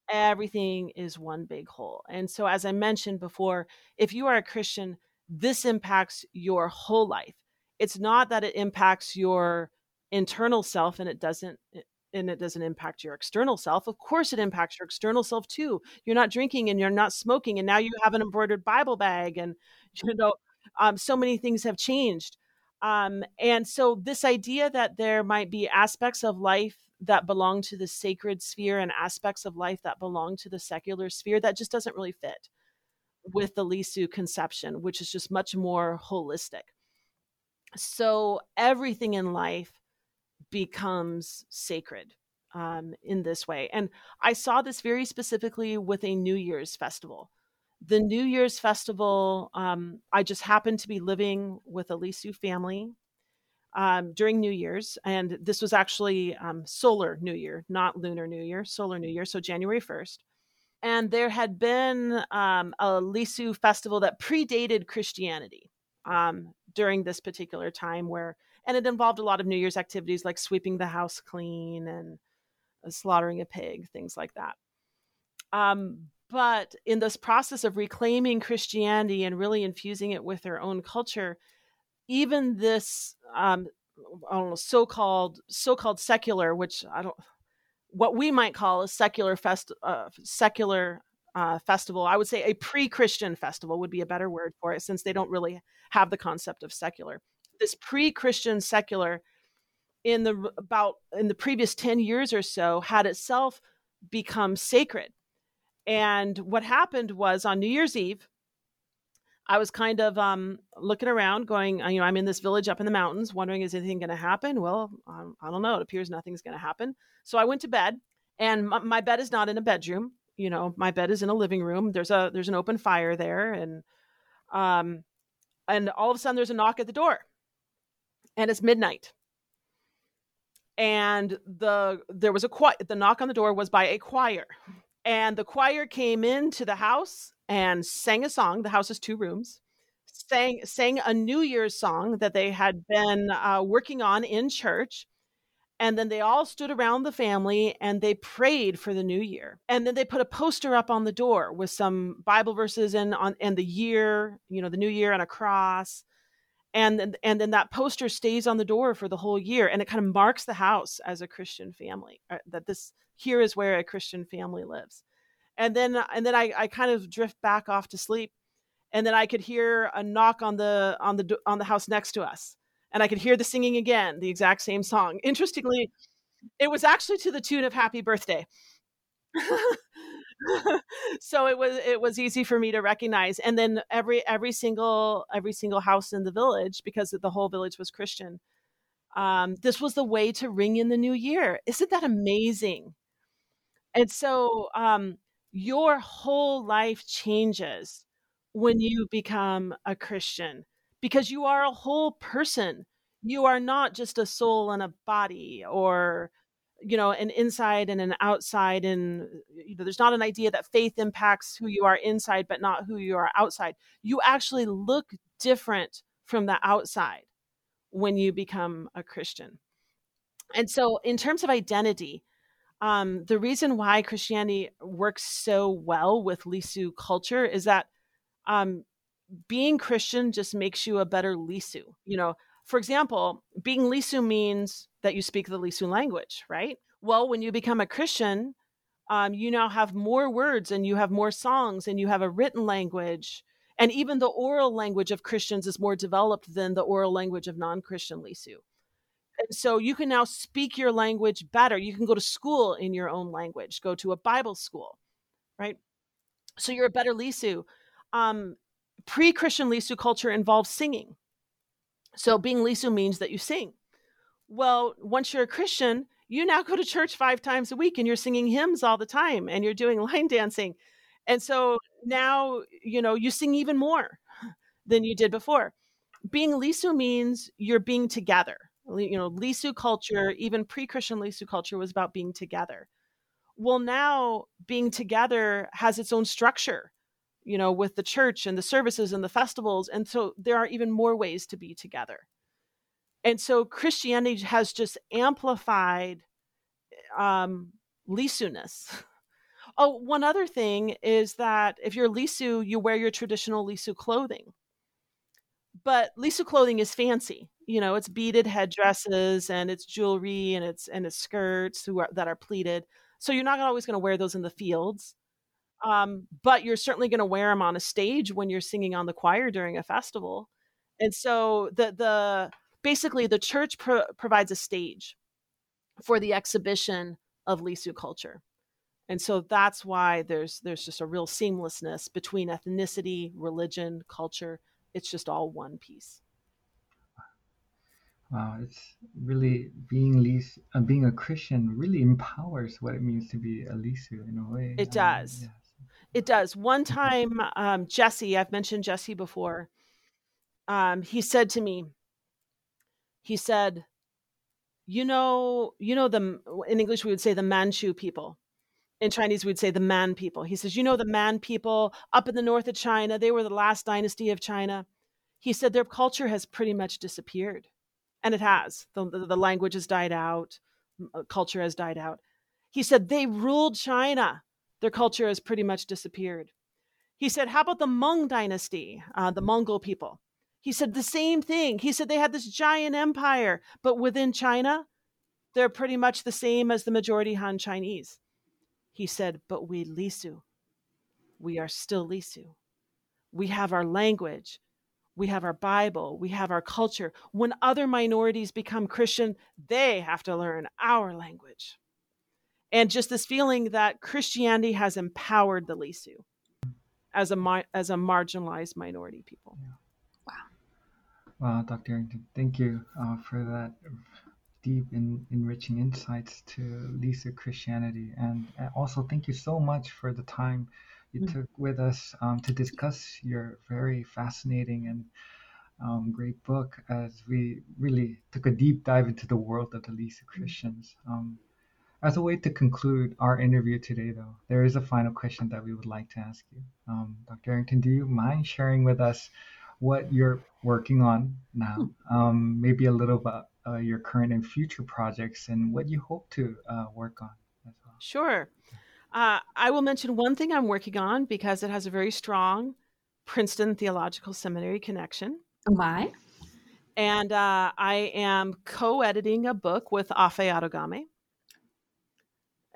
everything is one big whole. And so, as I mentioned before, if you are a Christian, this impacts your whole life. It's not that it impacts your internal self and it doesn't eh, and it doesn't impact your external self. Of course it impacts your external self too. You're not drinking and you're not smoking and now you have an embroidered Bible bag and you know um, so many things have changed. Um, and so this idea that there might be aspects of life that belong to the sacred sphere and aspects of life that belong to the secular sphere that just doesn't really fit with the Lisu conception, which is just much more holistic. So everything in life becomes sacred um, in this way. And I saw this very specifically with a New Year's festival. The New Year's festival, um, I just happened to be living with a Lisu family um, during New Year's, and this was actually um, solar New Year, not lunar New Year, solar New Year, so January 1st. And there had been um, a Lisu festival that predated Christianity um, during this particular time, where, and it involved a lot of New Year's activities like sweeping the house clean and uh, slaughtering a pig, things like that. Um, but in this process of reclaiming Christianity and really infusing it with their own culture, even this um, know, so-called so-called secular, which I don't, what we might call a secular fest, uh, secular uh, festival. I would say a pre-Christian festival would be a better word for it, since they don't really have the concept of secular. This pre-Christian secular, in the about in the previous ten years or so, had itself become sacred. And what happened was on New Year's Eve, I was kind of um, looking around, going, you know, I'm in this village up in the mountains, wondering, is anything going to happen? Well, I don't know. It appears nothing's going to happen. So I went to bed, and my, bed is not in a bedroom. You know, my bed is in a living room. There's a there's an open fire there, and um, and all of a sudden there's a knock at the door, and it's midnight. And the there was a quiet. The knock on the door was by a choir, and the choir came into the house and sang a song. The house has two rooms. Sang sang a New Year's song that they had been uh, working on in church, and then they all stood around the family and they prayed for the new year. And then they put a poster up on the door with some Bible verses and on and the year, you know, the new year and a cross. and then, and then that poster stays on the door for the whole year and it kind of marks the house as a christian family uh, that this here is where a christian family lives and then and then I, I kind of drift back off to sleep and then i could hear a knock on the on the on the house next to us and i could hear the singing again the exact same song. Interestingly it was actually to the tune of happy birthday. So it was it was easy for me to recognize and then every every single every single house in the village because the whole village was christian um, this was the way to ring in the new year. Isn't that amazing? And so um, your whole life changes when you become a christian because you are a whole person. You are not just a soul and a body or you know an inside and an outside and you know there's not an idea that faith impacts who you are inside but not who you are outside. You actually look different from the outside when you become a christian. And so in terms of identity um, the reason why christianity works so well with lisu culture is that um, being christian just makes you a better lisu you know for example, being Lisu means that you speak the Lisu language, right? Well, when you become a Christian, um, you now have more words and you have more songs and you have a written language. And even the oral language of Christians is more developed than the oral language of non Christian Lisu. And so you can now speak your language better. You can go to school in your own language, go to a Bible school, right? So you're a better Lisu. Um, Pre Christian Lisu culture involves singing. So being Lisu means that you sing. Well, once you're a Christian, you now go to church five times a week and you're singing hymns all the time and you're doing line dancing. And so now, you know, you sing even more than you did before. Being Lisu means you're being together. You know, Lisu culture, even pre Christian Lisu culture, was about being together. Well, now being together has its own structure you know, with the church and the services and the festivals. And so there are even more ways to be together. And so Christianity has just amplified um, Lisu-ness. Oh, one other thing is that if you're Lisu, you wear your traditional Lisu clothing. But Lisu clothing is fancy. You know, it's beaded headdresses and it's jewelry and it's and it's skirts who are, that are pleated. So you're not always going to wear those in the fields um, but you're certainly going to wear them on a stage when you're singing on the choir during a festival. And so the the basically the church pro- provides a stage for the exhibition of lisu culture. And so that's why there's there's just a real seamlessness between ethnicity religion culture. It's just all one piece. Wow, it's really being Lis, uh, being a Christian really empowers what it means to be a Lisu in a way. It does. Um, it does. One time, um, Jesse, I've mentioned Jesse before, um, he said to me, he said, you know, you know, the, in English, we would say the Manchu people. In Chinese, we'd say the Man people. He says, you know, the Man people up in the north of China, they were the last dynasty of China. He said their culture has pretty much disappeared. And it has. The, the, the language has died out, uh, culture has died out. He said they ruled China their culture has pretty much disappeared. He said, How about the Meng dynasty, uh, the Mongol people? He said the same thing. He said they had this giant empire, but within China, they're pretty much the same as the majority Han Chinese. He said, But we Lisu, we are still Lisu. We have our language, we have our Bible, we have our culture. When other minorities become Christian, they have to learn our language and just this feeling that Christianity has empowered the Lisu as a as a marginalized minority people. Yeah. Wow. Wow, Dr. Arrington, thank you uh, for that deep and enriching insights to Lisu Christianity, and also thank you so much for the time you mm-hmm. took with us um, to discuss your very fascinating and um, great book as we really took a deep dive into the world of the Lisu Christians. Um, as a way to conclude our interview today, though, there is a final question that we would like to ask you. Um, Dr. Arrington, do you mind sharing with us what you're working on now? Hmm. Um, maybe a little about uh, your current and future projects and what you hope to uh, work on as well. Sure. Uh, I will mention one thing I'm working on because it has a very strong Princeton Theological Seminary connection. Oh, my. And uh, I am co editing a book with Afe Adogame.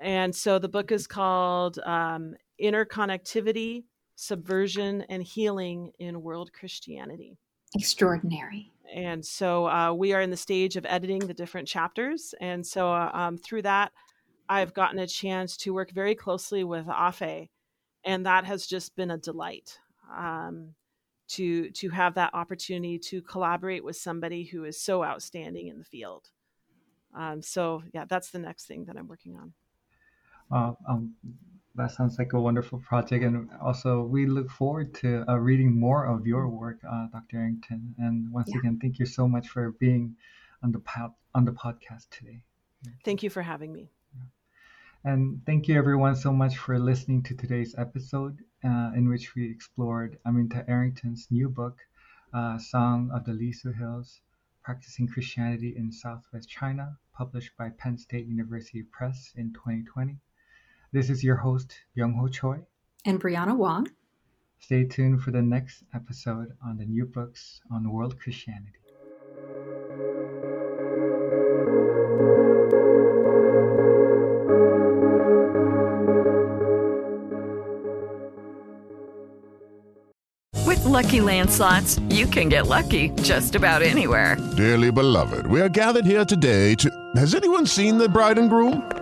And so the book is called um, Interconnectivity, Subversion, and Healing in World Christianity. Extraordinary. And so uh, we are in the stage of editing the different chapters. And so uh, um, through that, I've gotten a chance to work very closely with Afe. And that has just been a delight um, to, to have that opportunity to collaborate with somebody who is so outstanding in the field. Um, so, yeah, that's the next thing that I'm working on. Uh, um, that sounds like a wonderful project, and also we look forward to uh, reading more of your work, uh, Dr. Arrington. And once yeah. again, thank you so much for being on the pod- on the podcast today. Thank you for having me. And thank you everyone so much for listening to today's episode, uh, in which we explored Aminta Arrington's new book, uh, "Song of the Lisu Hills: Practicing Christianity in Southwest China," published by Penn State University Press in 2020. This is your host, Young Ho Choi. And Brianna Wong. Stay tuned for the next episode on the new books on world Christianity. With LuckyLand Slots, you can get lucky just about anywhere. Dearly beloved, we are gathered here today to. Has anyone seen the bride and groom?